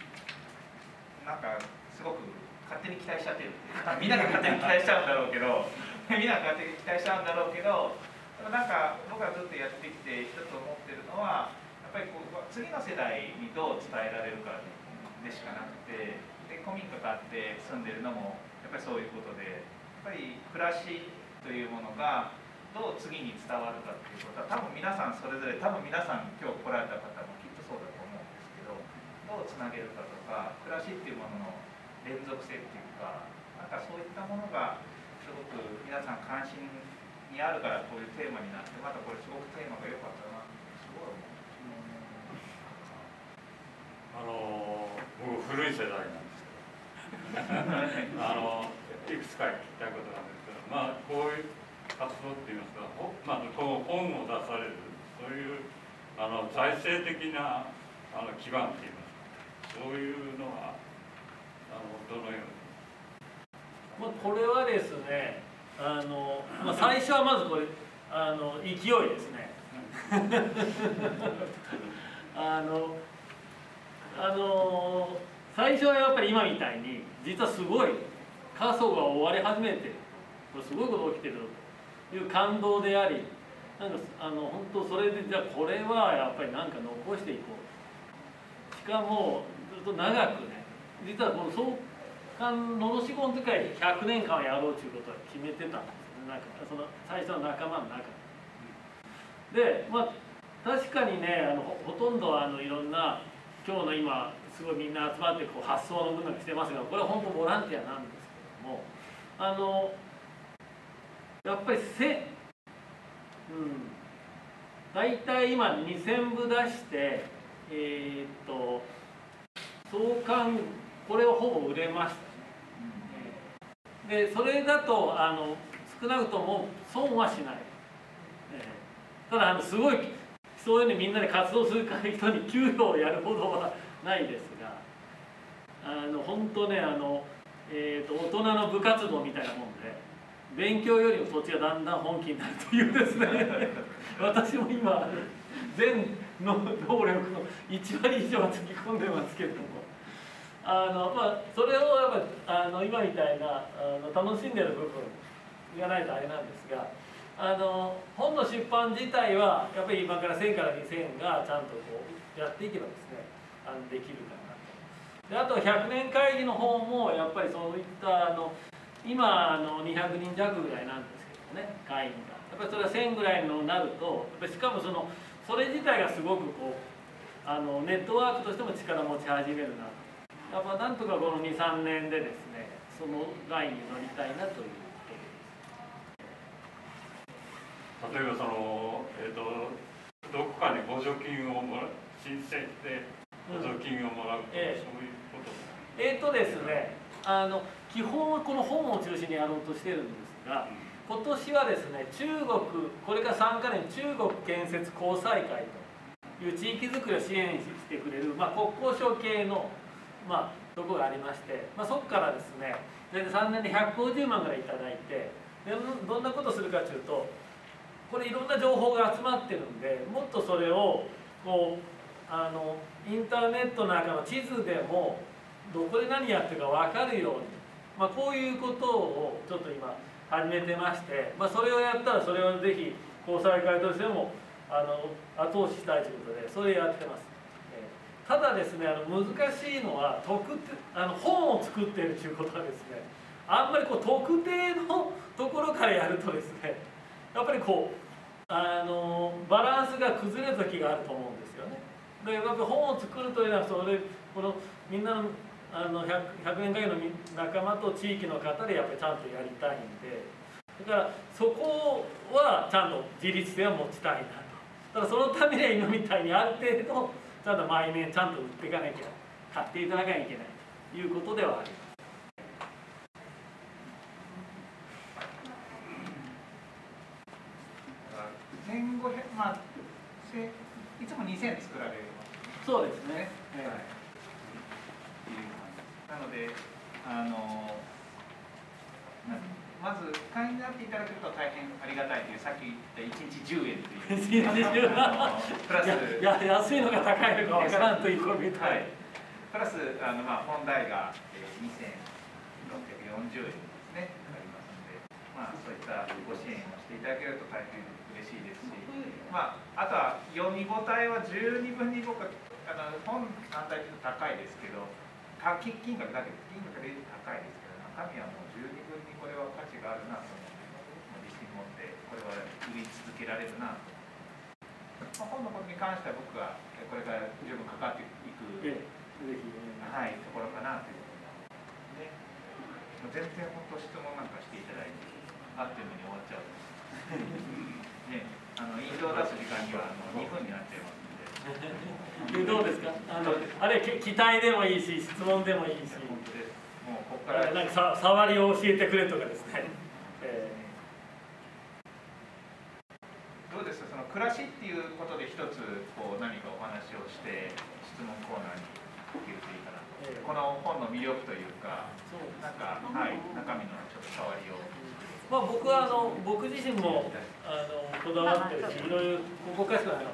なんかすごく勝手に期待しちゃってるってみんなが勝手に期待しちゃうんだろうけど みんなが勝手に期待しちゃうんだろうけどなんか僕がずっとやってきて一つ思ってるのはやっぱりこう次の世代にどう伝えられるかでしかなくてで古民家があって住んでるのもぱりそういうことでやっぱり暮らしというものがどう次に伝わるかっていうことは多分皆さんそれぞれ多分皆さん今日来られた方もきっとそうだと思うんですけどどうつなげるかとか暮らしっていうものの連続性っていうかなんかそういったものがすごく皆さん関心にあるからこういうテーマになってまたこれすごくテーマが良かったなってすごい思う。あの僕古い世代なんで あのいくつか聞きたいことなんですけどまあこういう活動っていいますか、まあ、こう本を出されるそういうあの財政的なあの基盤っていうそういうのはあのどのように？まあ、これはですねあの、まあ、最初はまずこれあの勢いですね。あのあの最初はやっぱり今みたいに実はすごい過疎が終わり始めてこれすごいこと起きてるという感動でありなんかあの本当それでじゃあこれはやっぱり何か残していこう。しかもずっと長くね実はこの創刊のどしごの時から100年間はやろうということは決めてたんですよね。なんかその最初の仲間の中で。まあ確かにねあのほとんどあのいろんな今日の今すごいみんな集まってこう発想の部分がしてますがこれは本当ボランティアなんですけどもあのやっぱりせうん大体今2000部出してえー、っと創刊これをほぼ売れました、でそれだとあの少なくとも損はしない、ただあのすごいそういうのみんなで活動する人に給与をやるほどはないです。あの本当ねあの、えーと、大人の部活動みたいなもんで勉強よりもそっちがだんだん本気になるというですね。私も今全の能力の1割以上はつぎ込んでますけれども。あのまあそれをやっぱあの今みたいなあの楽しんでる部分がないとあれなんですがあの本の出版自体はやっぱり今から1000から2000がちゃんとこうやっていけばですねあのできる。であと100年会議の方もやっぱりそういったあの今あの200人弱ぐらいなんですけどもね会員が。やっぱりそれは1000ぐらいのになるとやっぱりしかもそのそれ自体がすごくこうあのネットワークとしても力持ち始めるなと。やっぱなんとかこの23年でですねそのラインに乗りたいなという例えばその、えー、とどこかに補助金をもら申請して補助金をもらうとか、ええ。そういうえーとですねあの基本はこの本を中心にやろうとしてるんですが今年はですね中国これから3カ年中国建設交際会という地域づくりを支援してくれる、まあ、国交省系の、まあ、とこがありまして、まあ、そこからですね大体3年で150万ぐらいいただいてでどんなことするかというとこれいろんな情報が集まってるんでもっとそれをこうあのインターネットの中の地図でもどこで何やってるか分かるように、まあ、こういうことをちょっと今始めてまして、まあ、それをやったらそれをぜひ交際会としてもあの後押ししたいということでそれやってます。えーただですねあの難しいのは特あの本を作ってるということはですねあんまりこう特定の ところからやるとですねやっぱりこうあのバランスが崩れる時があると思うんですよね。でやっぱ本を作るというのはそれこのみんなのあの 100, 100年会のみ仲間と地域の方でやっぱりちゃんとやりたいんでだからそこはちゃんと自立性を持ちたいなとただそのためには今みたいにある程度ちゃんと毎年ちゃんと売っていかなきゃ買っていただかなきゃいけないということではあります。1500まあせいつも2000で作られますそうですね。はいなのであのなまず会員になっていただけると大変ありがたいというさっき言った1日10円という。一日10円あのプラスいや安いのか高いのかわからんというみたはい。い。プラスあの、まあ、本代が、えー、2640円ですね。かかりますので、まあ、そういったご支援をしていただけると大変嬉しいですし、まあ、あとは読み応えは十二分に僕はあの本単体で高いですけどか金金額だけ金額で高いですけど中身はもう十二分にこれは価値があるなと思って自信持ってこれは売り続けられるなと。まあ、本のことに関しては僕がこれから十分関わっていくええはい、ところかなということで、ね、もう全然本当質問なんかしていただいて、あっという間に終わっちゃう。ね、あの印象を出す時間にはあの2分になっちゃいます どうですか？あのあれき期待でもいいし質問でもいいし。もうここから。なんかさ触りを教えてくれとかですね、えどうですか？その暮らしっていうことで一つこう何かお話をして質問コーナーにできるといいかなと。ええこの本の魅力というか、なんかはい中身のちょっと触りを。まあ、僕はあの僕自身もあのこだわってるしいろいろここかしくない。けど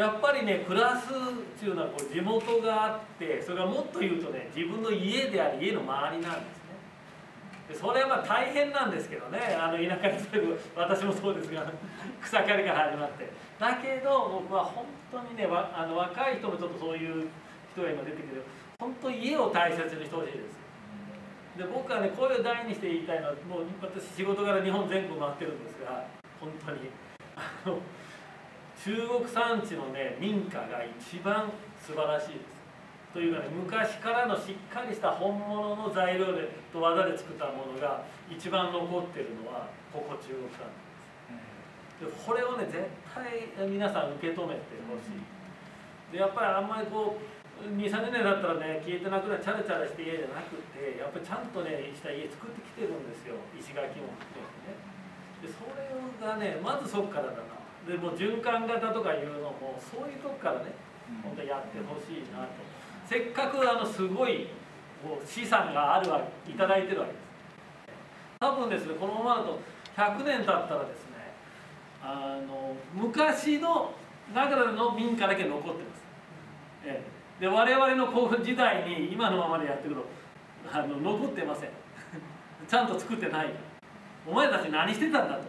やっぱりね暮らすっていうのはこう地元があってそれがもっと言うとね自分の家であり家の周りなんですね。でそれはまあ大変なんですけどね。あの田舎に住む私もそうですが 草刈りから始まって。だけど僕は本当にねあの若い人もちょっとそういう人が今出てくる。本当家を大切にしてほしいです。で僕はね声を大にして言いたいのはもう私仕事柄日本全国回ってるんですが本当に。あの中国山地のね民家が一番素晴らしいですというかね昔からのしっかりした本物の材料でと技で作ったものが一番残ってるのはここ中国山地ですでこれをね絶対皆さん。受け止めてほしいでやっぱりあんまりこう23年だったらね消えてなくなるチャラチャラして家じゃなくてやっぱりちゃんとねした家作ってきてるんですよ石垣も含めてねでそれがねまずそこからだでもう循環型とかいうのもそういうとこからね本当やってほしいなと。せっかくあのすごいこう資産があるわけいただいてるわけです。多分ですねこのままだと100年経ったらですねあの昔のながらの民家だけ残ってます、ええ、で我々の高校時代に今のままでやってるとあの残ってません。ちゃんと作ってない。お前たち何してたんだと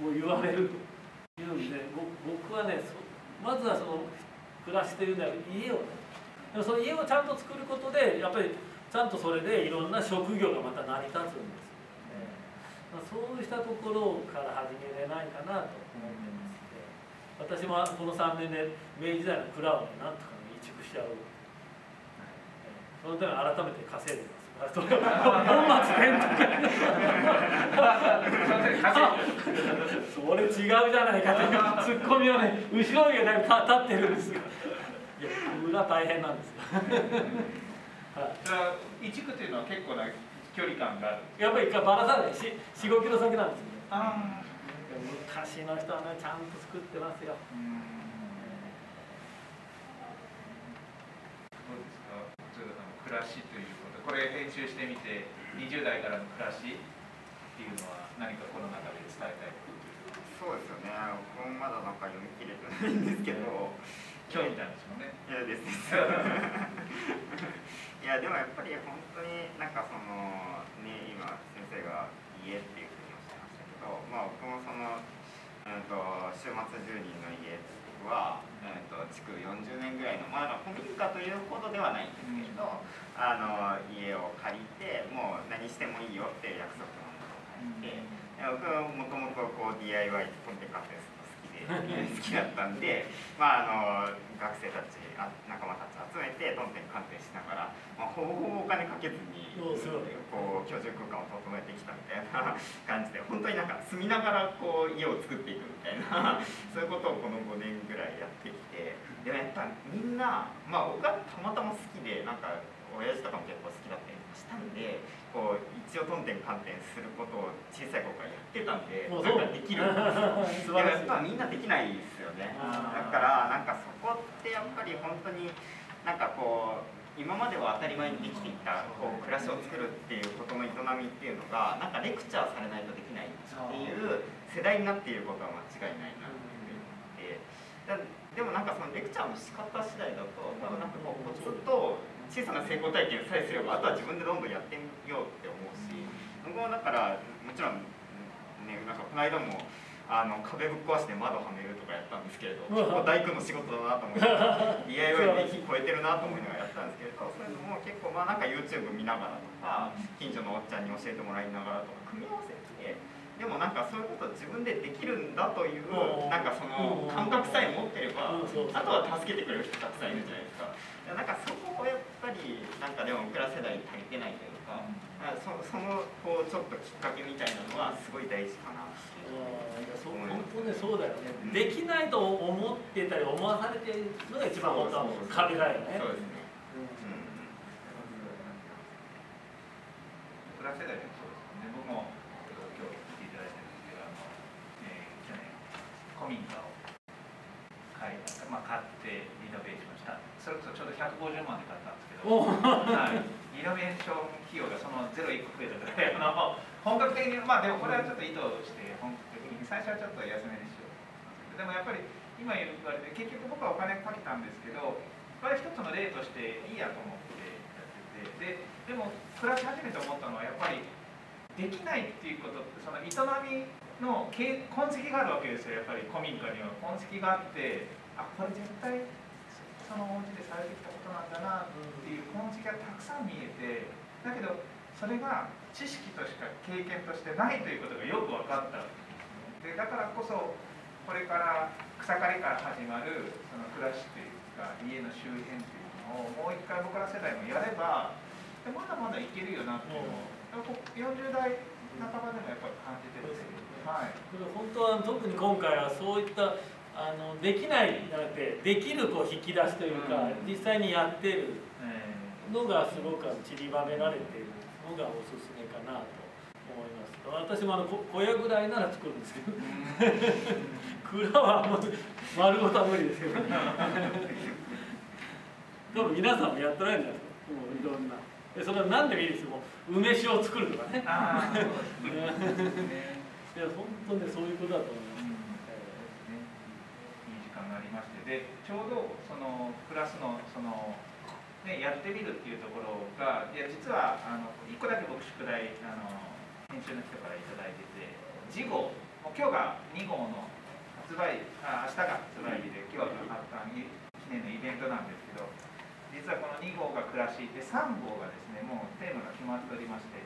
もう言われると言うんで僕はねまずはその暮らしというのは家を。ねでもその家をちゃんと作ることでやっぱりちゃんとそれでいろんな職業がまた成り立つんですよ、ね。ま、そうしたところから始めれないかなと思ってます、私もこの3年で明治時代の蔵をなんとか移築しちゃう、そのために改めて稼いでます本末転倒それ違うじゃないかというツッコミをね後ろにだいぶ立ってるん。ですがいや裏大変なん。ですよはいそれは移築というのは結構な距離感があるやっぱり一回ばらさないし45キロ先なん。ですよねあ昔の人はねちゃん。と作ってますよどうですか鶴田さん。暮らしというこれ編集してみて20代からの暮らしっていうのは何かこの中で伝えたいそうですよね。僕もまだなんか読み切れてないんですけど。今日みたいですもんね。いやですいやでもやっぱり本当になんかそのね今先生が家っていうふうにおっしゃいましたけどまあ僕もその、うん、と週末住人の家は、うん、と築40年ぐらいのまあ古民家というほどではないんですけれど、あの家を借りてもう何してもいいよっていう約束のものを借りて。僕はもともとこう DIY コンテカフェ好きで好きだったんで、まあ、あの学生たちあ仲間たち集めてトンテン鑑定しながら、まあ、ほぼほぼお金かけずにこう居住空間を整えてきたみたいな感じで本当になんか住みながらこう家を作っていくみたいな そういうことをこの5年ぐらいやってきてでもやっぱみんな、まあ、僕はたまたま好きでなんか親父とかも結構好きだったりとかしたんでこう一応トンテン鑑定することを小さい頃からやってたんでなんかできる 素晴らしい。やっぱみんなできないですよね。だからなんかそこってやっぱり本当になんかこう今までは当たり前にできていたこう暮らしを作るっていうことの営みっていうのがなんかレクチャーされないとできないっていう世代になっていることは間違いないなっていうふうに思ってだでもなんかそのレクチャーの仕方次第だと多分なんかこうコツと小さな成功体験さえすればあとは自分でどんどんやってみようって思うし僕もだからもちろんねなんかこの間もあの壁ぶっ壊して窓はめるとかやったんですけれど結構大工の仕事だなと思いながら DIY で火超えてるなと思いながらやったんですけれどそういうのも結構まあなんか YouTube 見ながらとか近所のおっちゃんに教えてもらいながらとか組み合わせてでもなんかそういうこと自分でできるんだというなんかその感覚さえ持ってればあとは助けてくれる人たくさんいるじゃないですか。なんかそこをやっぱりなんかでも僕ら世代に足りてないというかあそそのこうちょっときっかけみたいなのはすごい大事かな。そう本当ねそうだよね、できないと思ってたり思わされてるのが一番本当は壁だよね。そうですね。暮らせ代でもそうですね僕も今日来ていただいてるんですけどあの、えー去年古民家を買い、まあ、買ってリノベーションした。それこそちょうど150万で買ったんですけど、おはい、リノベーション費用がそのゼロ1個増えたぐらいあの本格的にまあでもこれはちょっと意図して本格的に最初はちょっと安めにしようでもやっぱり今言われて結局僕はお金かけたんですけどこれ一つの例としていいやと思ってやっててででも暮らし始めて思ったのはやっぱりできないっていうことってその営みの痕跡があるわけですよやっぱり古民家には。痕跡があってあこれ絶対そのお家でされてきたことなんだなっていう痕跡がたくさん見えてだけどそれが知識としか経験としてないということがよく分かったでだからこそこれから草刈りから始まるその暮らしというか家の周辺というのをもう一回僕ら世代もやればでまだまだいけるよなっていうのを40代半ばでもやっぱり感じてるんですよはい。これ本当は特に今回はそういったあのできないじゃなくてできるこう引き出しというか、うん。実際にやってるえのがすごく散りばめられているのがおすすめかなと思います。私もあのこ小屋ぐらいなら作るんですけど。蔵はあんま丸ごとは無理ですけど。ね多分皆さんもやってないんじゃないですか。もういろんな。でそれは何でもいいですよ。もう梅酒を作るとかね。ああそうですね。いや本当ねそういうことだと思います、いい時間がありましてでちょうどそのクラスのその、ね、やってみるっていうところがいや実はあの1個だけ僕宿題あの編集の人から頂いてて次号も今日が2号の発売あ明日が発売日で今日は発刊記念のイベントなんですけど実はこの2号が暮らしで3号がですねもうテーマが決まっておりまして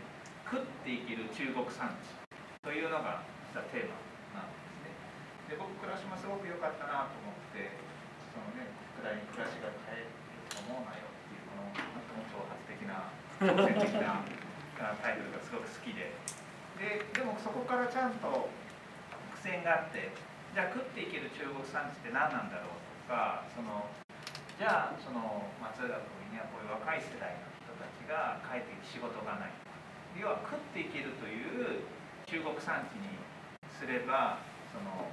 食っていける中国産地というのが実はテーマ。で僕暮らしもすごく良かったなと思ってそのね暮らに暮らしが変えると思うなよっていうこの最も挑発的な挑戦的な タイトルがすごく好きで。ででもそこからちゃんと伏線があってじゃあ食っていける中国産地って何なんだろうとかそのじゃあその松浦君にはこういう若い世代の人たちが帰って仕事がない要は食っていけるという中国産地にすればその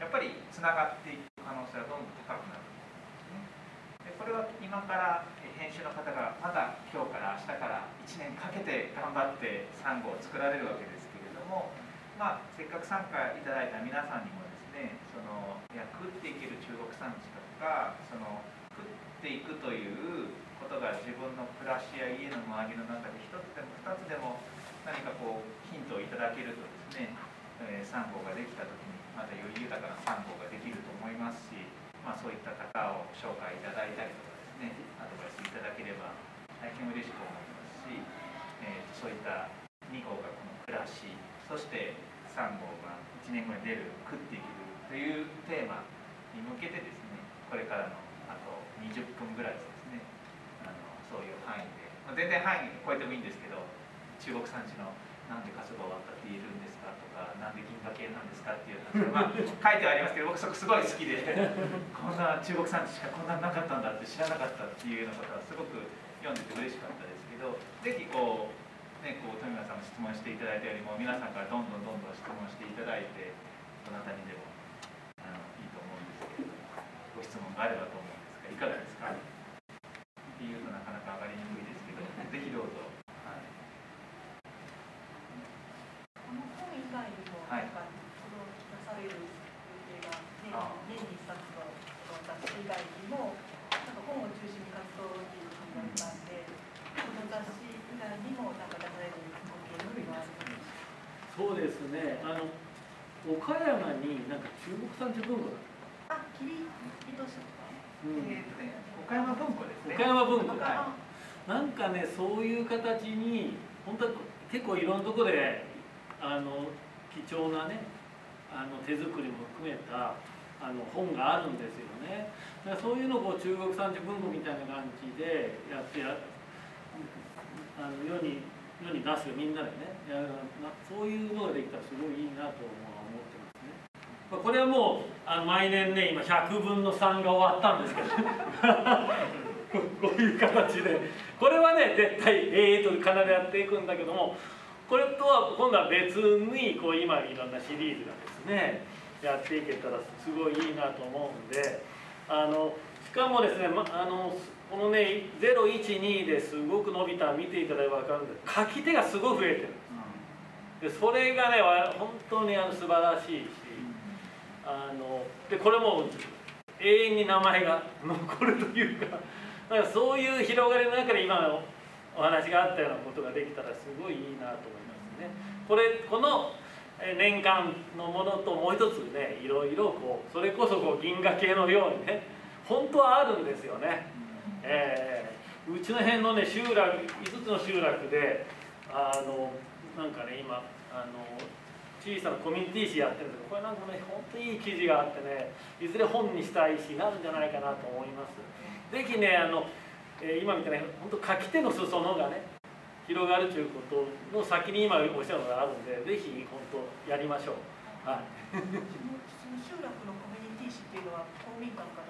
やっぱりつながっていく可能性はどんどん高くなるんですね。でこれは今から編集の方がまだ今日から明日から1年かけて頑張ってサンゴを作られるわけですけれどもまあせっかく参加いただいた皆さんにもですねそのいや食っていける中国産地とかその食っていくということが自分の暮らしや家の周りの中で一つでも二つでも何かこうヒントをいただけるとですね、えー、サンゴができた時にまたより豊かなサンゴができると思いますし、まあ、そういった方を紹介いただいたりとかですねアドバイスいただければ大変嬉しく思いますし、えー、そういった2号がこの暮らしそして3号が1年後に出る食っていけるというテーマに向けてですねこれからのあと20分ぐらいですねあのそういう範囲で、まあ、全然範囲超えてもいいんですけど中国産地のなんで活動終わったって言えるんですかとかなんで銀河系なんですかっていうまあ書いてはありますけど僕そこすごい好きでこんな中国産地しかこんなんなかったんだって知らなかったっていうようなことはすごく読んでて嬉しかったですけどぜひこうね、こう富村さんも質問していただいたよりも皆さんからどんどんどんどん質問していただいてどなたにでもあのいいと思うんですけれどご質問があればと思うんですがいかがですか？っていうとなかなか上がりにくいですけどぜひどうぞ。はい、この本以外にも、なんか、この出される予定が年年に一冊のこの雑誌以外にも、なんか本を中心に活動っていう感じだったんで、この雑誌以外にもなんか出されるご経緯がありますそうですね。あの岡山になんか中国産地文庫だあ、キリ糸書とか。うんえーとね、岡山文庫ですね。岡山文庫。はなんかねそういう形に本当は結構いろんなところであの貴重なねあの手作りも含めたあの本があるんですよね。だからそういうのをこう中国産地文庫みたいな感じでやってやあの世に世に出すみんなでね。やるなそういうのができたらすごいいいなと思思ってますね。まあこれはもうあの毎年ね今100分の3が終わったんですけど。こういう形で。これはね絶対永遠と必ずやっていくんだけどもこれとは今度は別にこう今いろんなシリーズがですねやっていけたらすごいいいなと思うんであのしかもですね、ま、あのこのね012ですごく伸びた見ていただいて分かるんです書き手がすごい増えてるんですでそれがねわ本当にあの素晴らしいしあのでこれも永遠に名前が残るというかだからそういう広がりの中で今のお話があったようなことができたらすごいいいなと思いますね。これこのえ年間のものともう一つねいろいろこうそれこそこう銀河系のようにね本当はあるんですよね。えーうちの辺のね集落5つの集落であのなんかね今あの小さなコミュニティ誌やってるんですけどこれなんかね本当にいい記事があってねいずれ本にしたいしなるんじゃないかなと思います。ぜひねあの、えー今みたいな本当書き手の裾野がね広がるということの先に今おっしゃるのがあるんでぜひ本当やりましょう。はい集落のコミュニティ誌っていうのは公民館か何かの会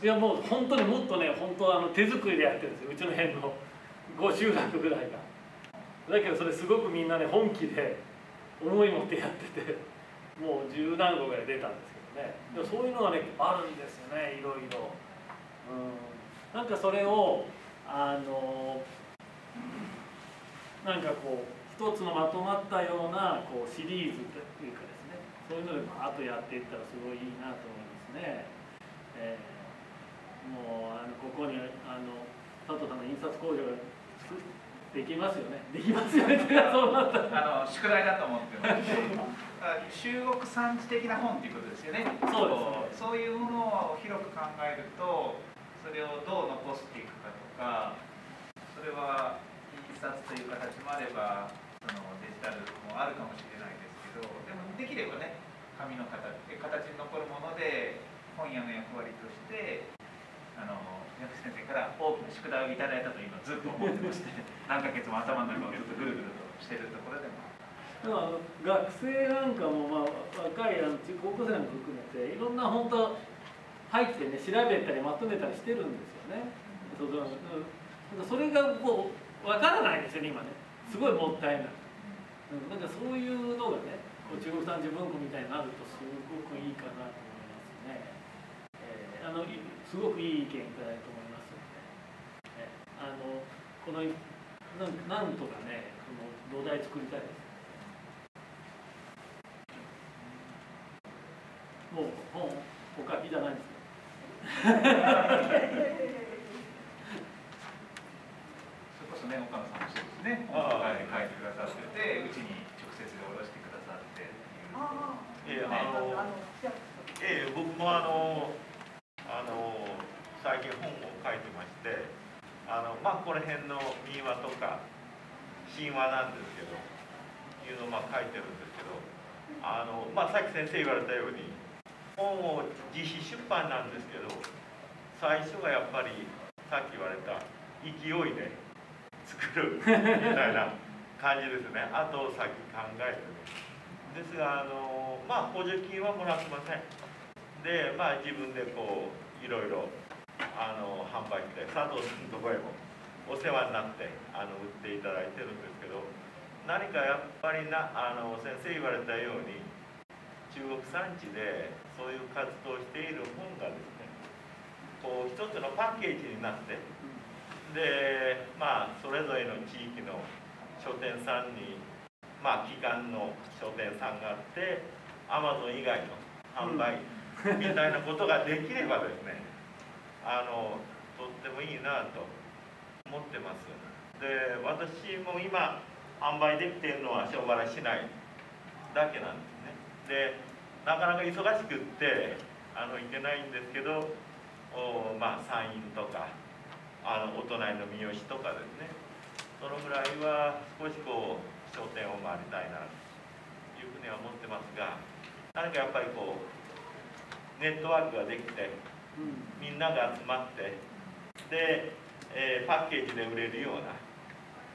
いやもう本当にもっとね本当あの手作りでやってるんですよ。うちの辺の5集落ぐらいが。だけどそれすごくみんなね本気で思い持ってやっててもう十何個ぐらい出たんですけどね。でもそういうのがねあるんですよねいろいろ。うん。なんかそれをあのなんかこう一つのまとまったようなこうシリーズというかですね。そういうのでバーッとやっていったらすごいいいなと思いますね、えー、もうあのここにあの佐藤さんの印刷工場ができますよね。できますよねそうなったあの宿題だ。と思ってまして中国産地的な本っていうことですよねそうですそういうものを広く考えるとそれをどう残していくかとかそれは印刷という形もあればそのデジタルもあるかもしれないですけどでもできればね紙の形形に残るもので本屋の役割としてあの薬師先生から大きな宿題をいただいたと今ずっと思ってまして 何ヶ月も頭の中をずっとぐるぐるとしてるところでも学生なんかも、まあ、若いあの高校生なんか含めていろんな本当入ってね調べたりまとめたりしてるんですよね。そうんそれがこう分からないですよね今ねすごいもったいない。うん、なんかそういうのがねこう中国産地文庫みたいになるとすごくいいかなと思いますね。えーあのいすごくいい意見いただいたと思いますあのこのなんなんとかねこの土台作りたいです。もう本お書きじゃないですか。それこそね岡野さんもそうですね。ああ。はい書いてくださっててうちに直接でおろしてくださってっていう。あええああのええ僕もあのあの最近本を書いてましてあのまあこの辺の民話とか神話なんですけどいうのをまあ書いてるんですけどあのまあさっき先生言われたように本を自費出版なんですけど最初がやっぱりさっき言われた勢いで作るみたいな感じですね。あと先考えてね。ですがあのまあ補助金はもらってません。でまあ自分でこういろいろあの販売して佐藤さんのとこへもお世話になってあの売っていただいてるんですけど何かやっぱりなあの先生言われたように中国産地でそういう活動をしている本がですねこう一つのパッケージになってでまあそれぞれの地域の書店さんにまあ機関の書店さんがあってアマゾン以外の販売みたいなことができればですねあのとってもいいなと思ってます。で私も今販売できてるのは小原市内だけなんですね。でなかなか忙しくってあの行けないんですけどおまあ山陰とかあのお隣の三好とかですね。そのぐらいは少しこう商店を回りたいなというふうには思ってますが何かやっぱりこうネットワークができてみんなが集まってで、えーパッケージで売れるような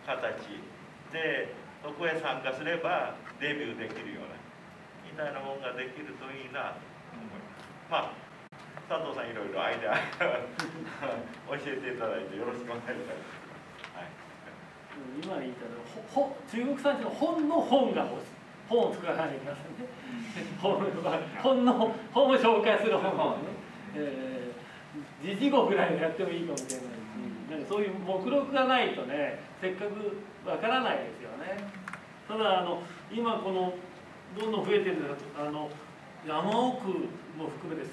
形でそこへ参加すればデビューできるようなみたいなものができるといいなと思います。まあ佐藤さんいろいろアイデア 教えていただいてよろしくお願いします。はい今言ったのはほほ中国産地の本の本が欲しい本を作らないといけませんね。本の本を紹介する本をね、えー、時事語ぐらいでやってもいいかもしれないし、なんかそういう目録がないとねせっかくわからないですよね。ただあの今このどんどん増えてるんだあの山奥も含めて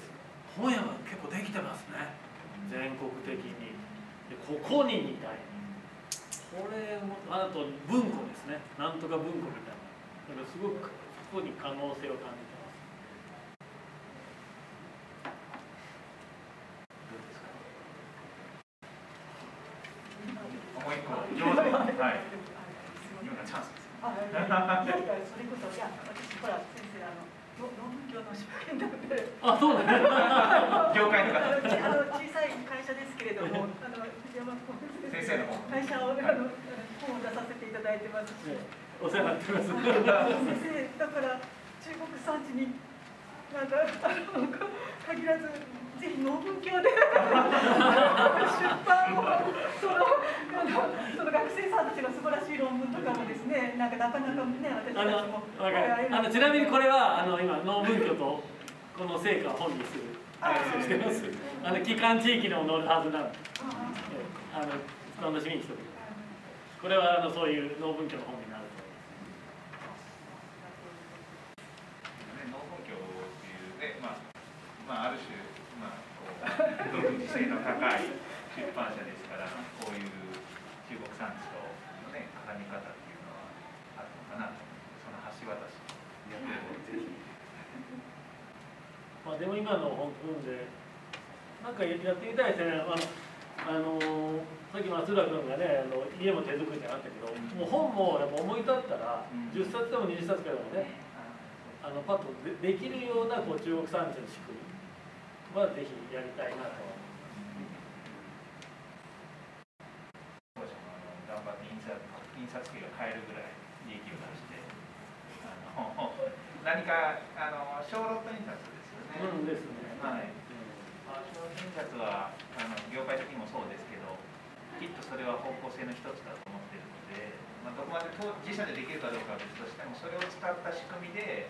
本屋が結構できてますね。全国的に。ここにみたい。なこれもあと文庫ですね。なんとか文庫みたいな。からすごくそこに可能性を感じてますもう一個上手にはい今がチャンスですあいやいやいやそれこそいや私ほら先生あのろ論文教の出版なのであそうだね業界の方あの小さい会社ですけれどもあの山本先生の方会社をあの本を出させていただいてますし。お世話になってます。先生だから中国産地になんかあの限らずぜひ農文教で出版をそのあのその学生さんたちの素晴らしい論文とかもですねなんかなかなかね私たあのちもあのちなみにこれはあの今農文教とこの成果を本にするしてますあの機関地域でも載るはずなの。であの楽しみにしておこれはあのそういう農文教の本にますね農本教っていうねまあまあある種い出版社ですからこういう中国産地とのね絡み方っていうのはあるのかなとその橋渡しやってるぜひ。まあでも今の本読んでなんかやってみたいですね。あのあのさっき松浦君がねあの家も手作りじゃあったけど、もう本もやっぱ思い立ったら、うん、10冊でも20冊からでもね、あのパッとでできるようなこう中国産地の仕組みはぜひやりたいなと。頑張って印刷印刷機が買えるぐらい利益を出してあの何かあの小ロット印刷ですよね。うんですね。はい。まあ小ロット印刷はあの業界的にもそうですけど。きっとそれは方向性の一つだと思っているので、まあ、どこまで自社でできるかどうかは別としてもそれを使った仕組みで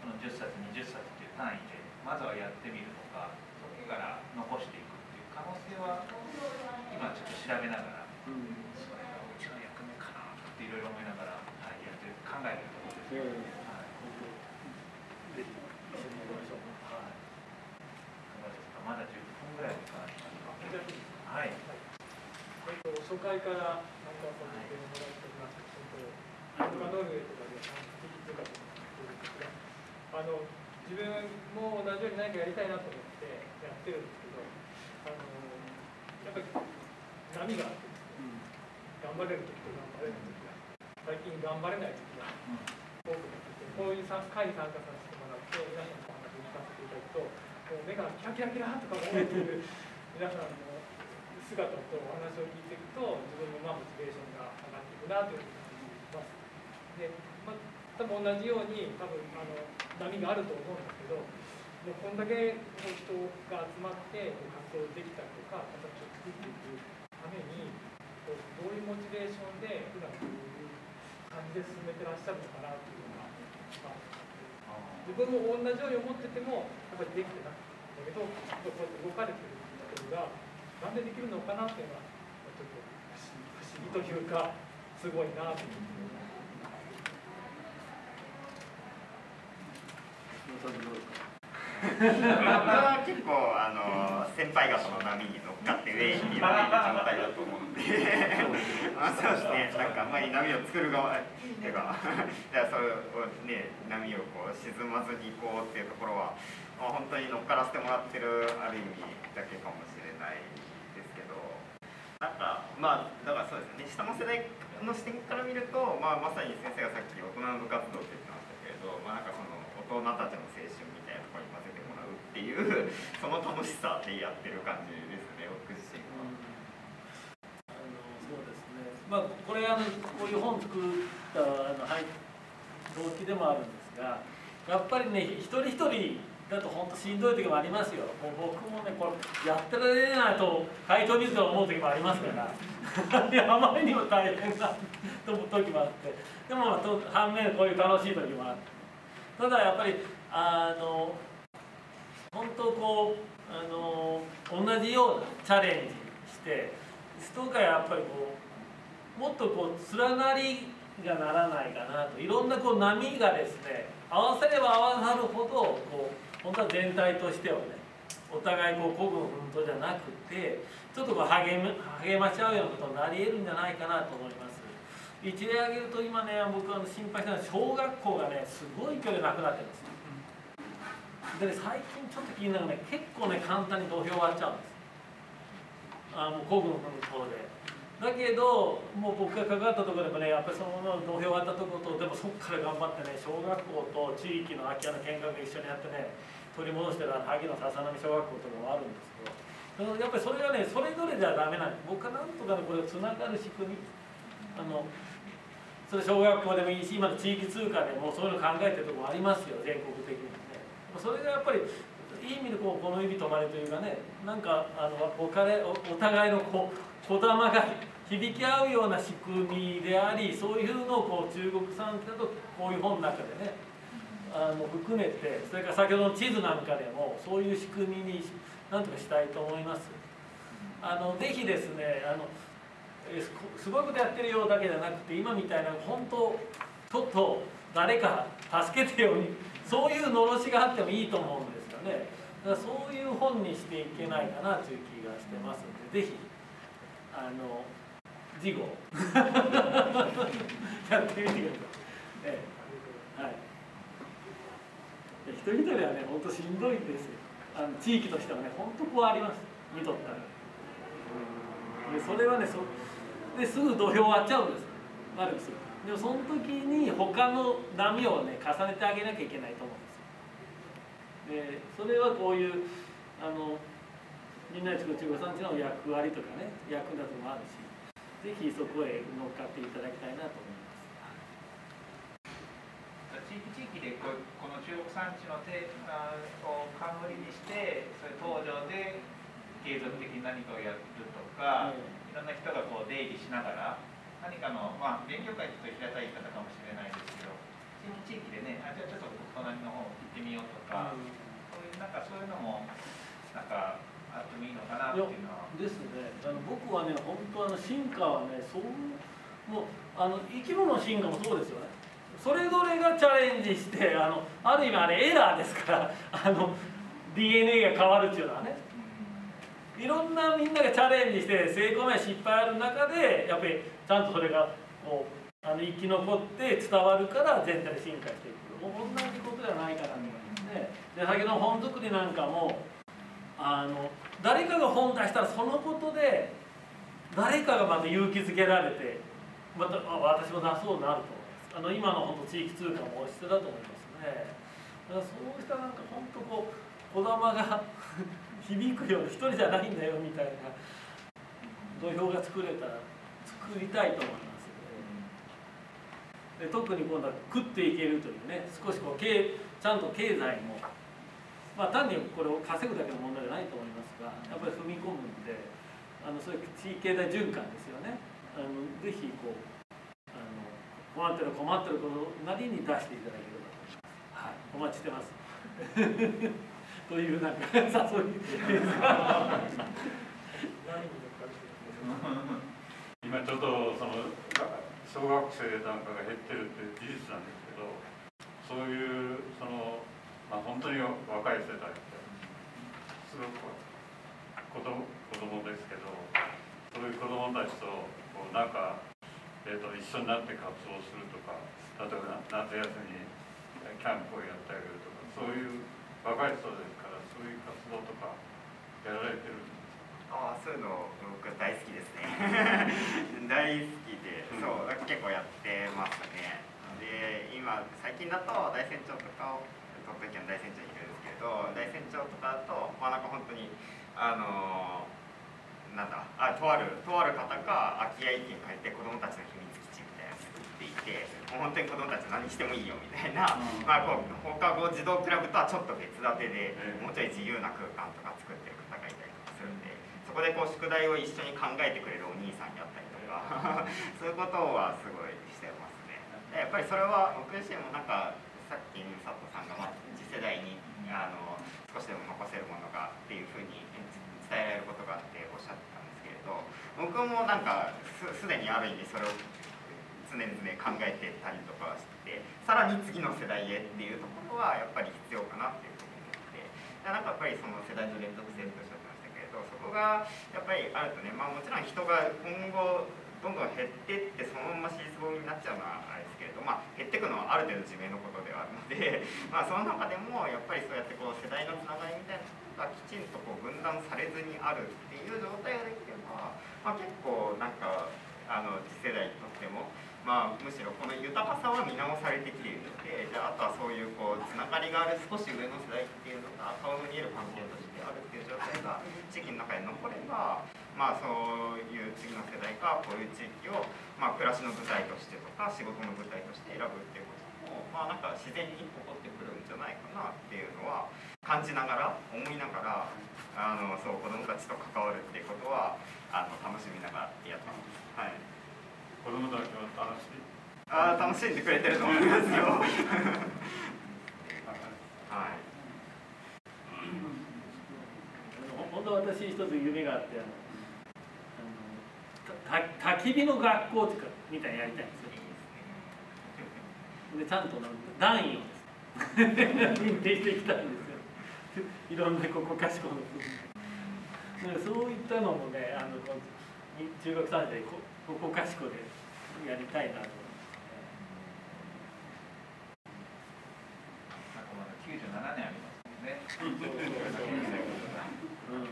この10冊20冊という単位でまずはやってみるとかそれから残していくっていう可能性は今ちょっと調べながら、うん、それがうちの役目かなっていろいろ思いながら、はい、やって考えてるところです。うん。はい、ぜひ一緒にやりましょう。はい。いかがですか。まだ10分ぐらいかかはい。えっと、初回から何かさせてもらっております、えっと、アノルウェーとかで聞いてたと思う。んですが、あの自分も同じように何かやりたいなと思ってやってるんですけど、あのやっぱり波があって、頑張れる時と頑張れない時が、最近頑張れない時が多くなってて、こういう会に参加させてもらって、皆さんの話を聞かせていただくと、もう目がキラキラキラとか思えてる皆さんの姿とお話を聞いていくと自分のまあモチベーションが上がっていくなというふうに感じます。で、多分同じように多分あの波があると思うんですけどもうこんだけの人が集まって活動できたりとか形を作っていくためにこうどういうモチベーションで普段こういう感じで進めてらっしゃるのかなっていうのが、まあ、自分も同じように思っててもやっぱりできてなくてだけどこうやって動かれてるっていうところがなんでできるのかなっていうのはちょっと不思議というかすごいなと思って。僕は結構あの先輩方の波に乗っかってウェイにいる状態だと思うんであそうですねなんかあんまり波を作る側っていうかじゃあそれをね波をこう沈まずにいこうっていうところは、まあ、本当に乗っからせてもらってるある意味だけかもしれないですけどなんかまあだからそうですね下の世代の視点から見ると、まあ、まさに先生がさっき大人の部活動って言ってましたけれど、まあ、なんかその大人たちの青春みたいなところに混ぜてもらうっていうその楽しさでやってる感じですね僕自身は。あのそうですね。まあこれあのこういう本作ったあの、はい、動機でもあるんですがやっぱりね一人一人だと本当しんどい時もありますよ。もう僕もねこれやってられないと回答水と思う時もありますから。あまりにも大変な時もあって。でも反面こういう楽しい時もあって。ただやっぱりあの本当こうあの同じようなチャレンジして人がやっぱりこうもっとこう連なりがならないかなといろんなこう波がですね合わせれば合わさるほどこう本当は全体としてはねお互いこう孤軍奮闘じゃなくてちょっとこう励励まし合うようなことになり得るんじゃないかなと思います。一例挙げると今ね僕は心配したのは小学校がねすごい勢いでなくなってるんです。よで、ね、最近ちょっと気になるのね結構ね簡単に土俵終わっちゃうんです。あの孤軍奮闘で。だけどもう僕が関わったところでもねやっぱりそのまま土俵終わったところとでもそこから頑張ってね小学校と地域の空き家の見学一緒にやってね取り戻してる萩の笹波小学校とかもあるんですけど。やっぱりそれがねそれぞれじゃダメなんです。僕はなんとかねこれをつながる仕組みあのそれ小学校でもいいし今の地域通貨でもそういうの考えてるとこもありますよ全国的にねそれがやっぱりいい意味でこうこの指止まれというかねなんかあのお金おお互いのこう小玉が響き合うような仕組みでありそういうのをこう中国産だとこういう本の中でねあの含めてそれから先ほどの地図なんかでもそういう仕組みになんとかしたいと思います。あのぜひですねあのすごいことやってるようだけじゃなくて今みたいな本当ちょっと誰か助けてようにそういうのろしがあってもいいと思うんですよね。だからそういう本にしていけないかなという気がしてますのでぜひあの事後 やってみてください。ええ、はい一人一人はね、本当しんどいんですよ。あの地域としてはね、本当こうあります。見とったら。でそれはねそですぐ土俵割っちゃうんです悪くするでもその時に他の波をね重ねてあげなきゃいけないと思うんですよでそれはこういうあのみんなで作る中国産地の役割とかね役立つもあるしぜひそこへ乗っかっていただきたいなと思います。地域地域でここの中国産地のテーマを冠にしてそれ登場で継続的に何かをやるとか、ろんな人がこう出入りしながら何かの、まあ、勉強会って言うと平たい言い方かもしれないですけど地域地域でねあじゃあちょっと隣の方行ってみようとか、うん、そういうなんかそういうのもなんかあってもいいのかなっていうのは。ですねあの僕はね本当あの進化はねそうもうあの生き物の進化もそうですよね。それぞれがチャレンジしてあのある意味あれエラーですからあの DNA が変わるっていうのはねいろんなみんながチャレンジして成功や失敗ある中でやっぱりちゃんとそれがこうあの生き残って伝わるから全体で進化していく。もう同じことじゃないかなと思いますね。で先の本作りなんかもあの誰かが本出したらそのことで誰かがまた勇気づけられてまたあ私も出そうになると思います。あの今の本当地域通貨も必要だと思いますね。だからそうしたなんか本当こう児玉が 響くような一人じゃないんだよみたいな土俵が作れたら作りたいと思いますで特に今度は食っていけるというね少しこう経ちゃんと経済もまあ単にこれを稼ぐだけの問題じゃないと思いますがやっぱり踏み込むんであのそういう地域経済循環ですよねあのぜひこうあの困ってる困ってることなりに出していただければと思います。はい、お待ちしてます。というなんか誘い今ちょっとその小学生なんかが減ってるって事実なんですけどそういうその、まあ、本当に若い世代ってすごく子供子供ですけどそういう子供たちとこうなんか、えーと、一緒になって活動するとか例えば夏休みキャンプをやってあげるとかそういう若い人ですそういう活動とかやられてるああそういうの僕大好きですね。大好きで、うん、そう結構やってますね。で今最近だと大山町とかを鳥取県の大山町にいるんですけど大山町とかだとまあなんか本当にあのー、なんだあとあるとある方が空き家一軒借りて子供たちの秘密基地みたいなの作っていて本当に子供たち何してもいいよみたいな、うん、まあこう放課後児童クラブとはちょっと別立てで、もうちょい自由な空間とか作ってる方がいたりとかするんでそこでこう宿題を一緒に考えてくれるお兄さんやったりとか そういうことはすごいしてますね。やっぱりそれは僕自身もなんかさっき佐藤さんが、まあ、次世代にあの少しでも残せるものがっていうふうに伝えられることがあっておっしゃってたんですけれど僕もなんかすでにある意味それを常々考えてたりとかしてさらに次の世代へっていうところはやっぱり必要かなっていうふうに思ってなんかやっぱりその世代の連続性とおっしゃってましたけれどそこがやっぱりあるとね、まあ、もちろん人が今後どんどん減ってってそのまま尻すぼみになっちゃうのはあれですけれど、まあ、減ってくのはある程度自明のことではあるので、まあ、その中でもやっぱりそうやってこう世代のつながりみたいなのがきちんとこう分断されずにあるっていう状態ができれば、まあ、結構なんかあの次世代にとってもまあ、むしろこの豊かさは見直されてきているのでじゃああとはそういうこうつながりがある少し上の世代っていうのが顔の見える関係としてあるっていう状態が地域の中で残れば、まあ、そういう次の世代がこういう地域を、まあ、暮らしの舞台としてとか仕事の舞台として選ぶっていうことも、まあ、なんか自然に起こってくるんじゃないかなっていうのは感じながら思いながらあのそう子どもたちと関わるっていうことはあの楽しみながらやってます。はい子供たちは楽しい。あ楽しんでくれてると思いますよ。はい。本当私一つ夢があってあのた焚き火の学校とかみたいにやりたいんですよ。でちゃんと団員を認定していきたいんですよ。いろんなここかしこのそういったのもねあの中学三でこここかしこでやりたいなと思なん。か まだ97年ありますもん。ね。うん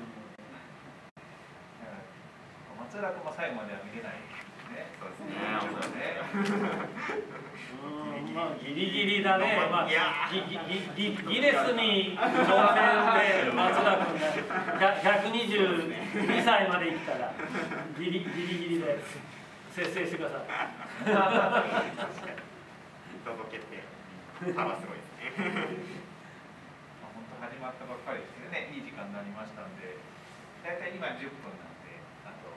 松浦君も最後までは見れないね。そうですねそうですね。うんまあギリギリだね、まあ、いやギギギギギネスに挑戦で松田君が122歳まで生きたらギリギリギリで節制してください。確かに届けて幅すごいですねまあ本当始まったばっかりですけどね、いい時間になりましたんで、大体今10分なんで、あと、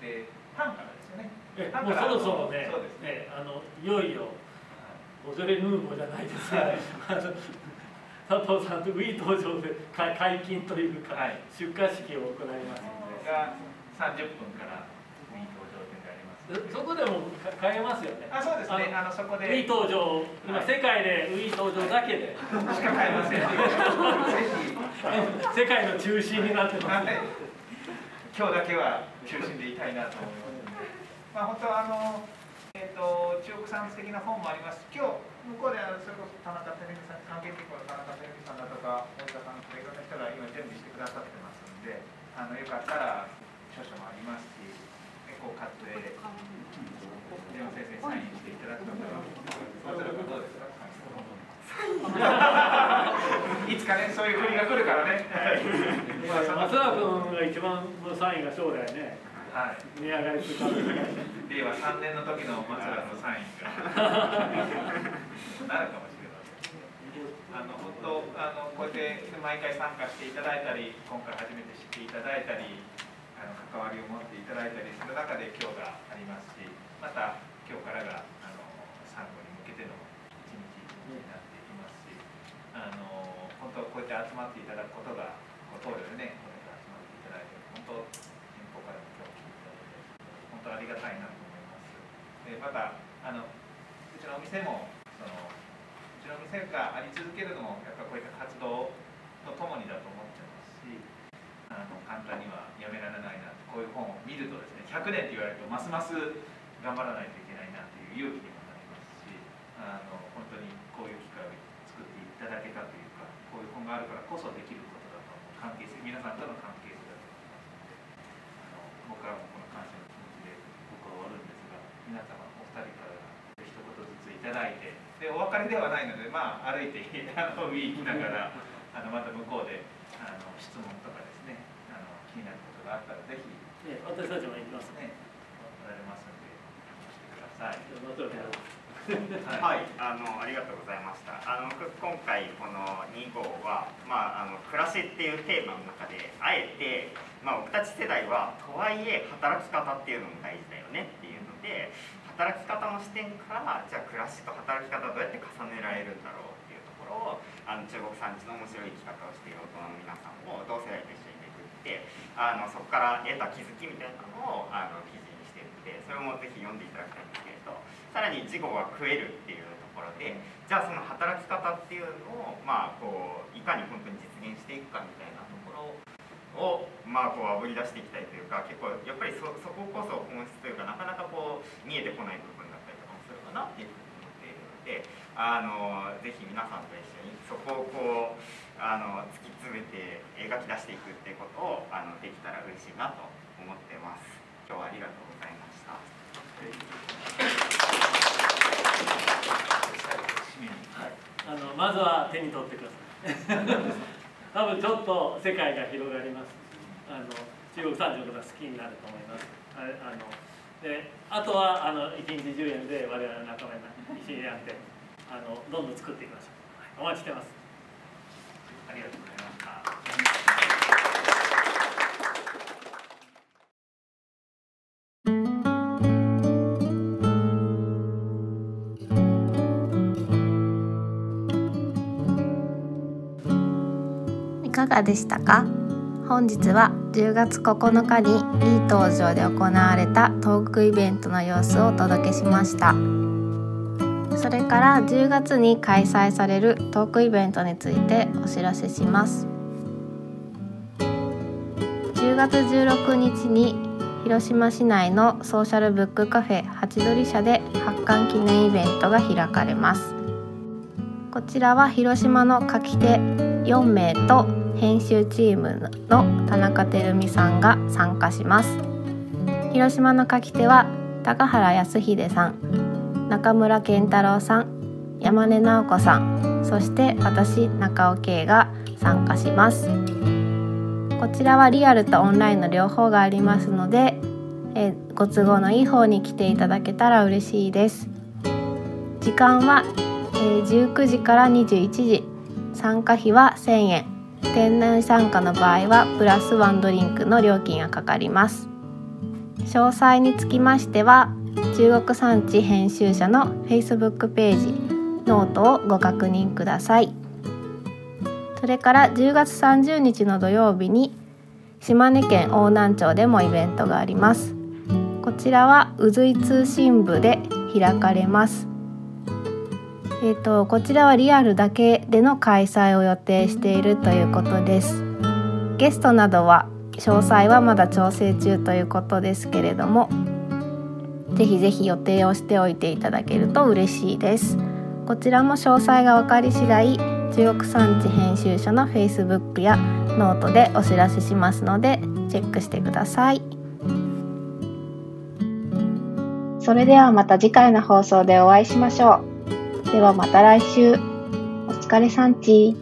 で、パンからですよね。えもうそろそろねそうですね。ねあのいよいよボジョレ・ヌーボーじゃないですが、あの佐藤さんとウィー登場で解解禁というか、はい出荷式を行いますので。が30分からウィー登場展であります。そこでもか買えますよね。あ、そうですね。ああのそこで。ウィー登場、今はい世界でウィー登場だけで、しか買えません。世界の中心になってます。はい今日だけは中心でいたいなと思います。まあ、本当あの、えー、と中国産的な本もあります。今日向こうであのそれこそ田中照美さん関係結構の田中照美さんだとか大田さんとかいろんな人が今準備してくださってますんであのよかったら書書もありますし結構買ってレオ先生にサインしていただくのが松浦君どうです。か いつかねそういう国が来るからね、松田君が一番のサインが将来ね、はい。値上がりするかもしれない。令和3年の時の松浦のサインが。なるかもしれません。あの本当あのこうやって毎回参加していただいたり、今回初めて知っていただいたり、あの関わりを持っていただいたりする中で今日がありますし、また今日からがあの参考に向けての一日になっていますし、あの本当こうやって集まっていただくことが、こう棟梁でね、こうやって集まっていただいて、本当先方からも今日聞いていただいて。本当ありがたいなと思います。でまたあのうちのお店もそのうちの店があり続けるのもやっぱこういった活動とともにだと思ってますし、あの簡単にはやめられないなこういう本を見るとですね、100年って言われるとますます頑張らないといけないなという勇気にもなりますし、あの本当にこういう機会を作っていただけたというか、こういう本があるからこそできることだと思う関係性皆さんとの関係性だと思いますので。あの僕らもこの感謝の気持ちで僕は終わるんですが皆様お二人から一言ずついただいてではないのでまあ歩いてあの見に行きながら あのまた向こうであの質問とかですねあの気になることがあったらぜひね私たちも行きますね。ねおられますのでしてください。はい、あのありがとうございました。あの僕今回この2号はまああの暮らしっていうテーマの中であえてまあ僕たち世代はとはいえ働き方っていうのも大事だよねっていうので働き方の視点からじゃあ暮らしと働き方どうやって重ねられるんだろうっていうところをあの中国産地の面白い生き方をしている大人の皆さんを同世代と一緒に巡ってあのそこから得た気づきみたいなのをあの記事にしていってそれもぜひ読んでいただきたいんですけれどさらに事後は食えるっていうところでじゃあその働き方っていうのをまあこういかに本当に実現していくかみたいなをまあこうあぶり出していきたいというか結構やっぱりそそここそ本質というかなかなかこう見えてこない部分だったりとかもするかなっていうふうに思っているのであのぜひ皆さんと一緒にそこをこうあの突き詰めて描き出していくっていうことをあのできたら嬉しいなと思ってます。今日はありがとうございました。締めにあのまずは手に取ってください。多分ちょっと世界が広がります。あの中国産業のことが好きになると思います。ああのであとはあの一日10円で我々の仲間に一緒にやってあのどんどん作っていきましょう。お待ちしてます。ありがとうございました。いかがでしたか？本日は10月9日にいい登場で行われたトークイベントの様子をお届けしました。それから10月に開催されるトークイベントについてお知らせします。10月16日に広島市内のソーシャルブックカフェハチドリ社で発刊記念イベントが開かれます。こちらは広島の書き手4名と編集チームの田中照美さんが参加します。広島の書き手は高原康秀さん中村健太郎さん山根直子さんそして私中尾圭が参加します。こちらはリアルとオンラインの両方がありますのでえご都合のいい方に来ていただけたら嬉しいです。時間は、え19時から21時。参加費は1000円。店内参加の場合はプラスワンドリンクの料金がかかります。詳細につきましては中国産地編集者の Facebook ページノートをご確認ください。それから10月30日の土曜日に島根県邑南町でもイベントがあります。こちらは宇髄通信部で開かれます。えーと、こちらはリアルだけでの開催を予定しているということです。ゲストなどは詳細はまだ調整中ということですけれどもぜひぜひ予定をしておいていただけると嬉しいです。こちらも詳細が分かり次第中国産地編集所の Facebook やノートでお知らせしますのでチェックしてください。それではまた次回の放送でお会いしましょう。ではまた来週。お疲れさんち。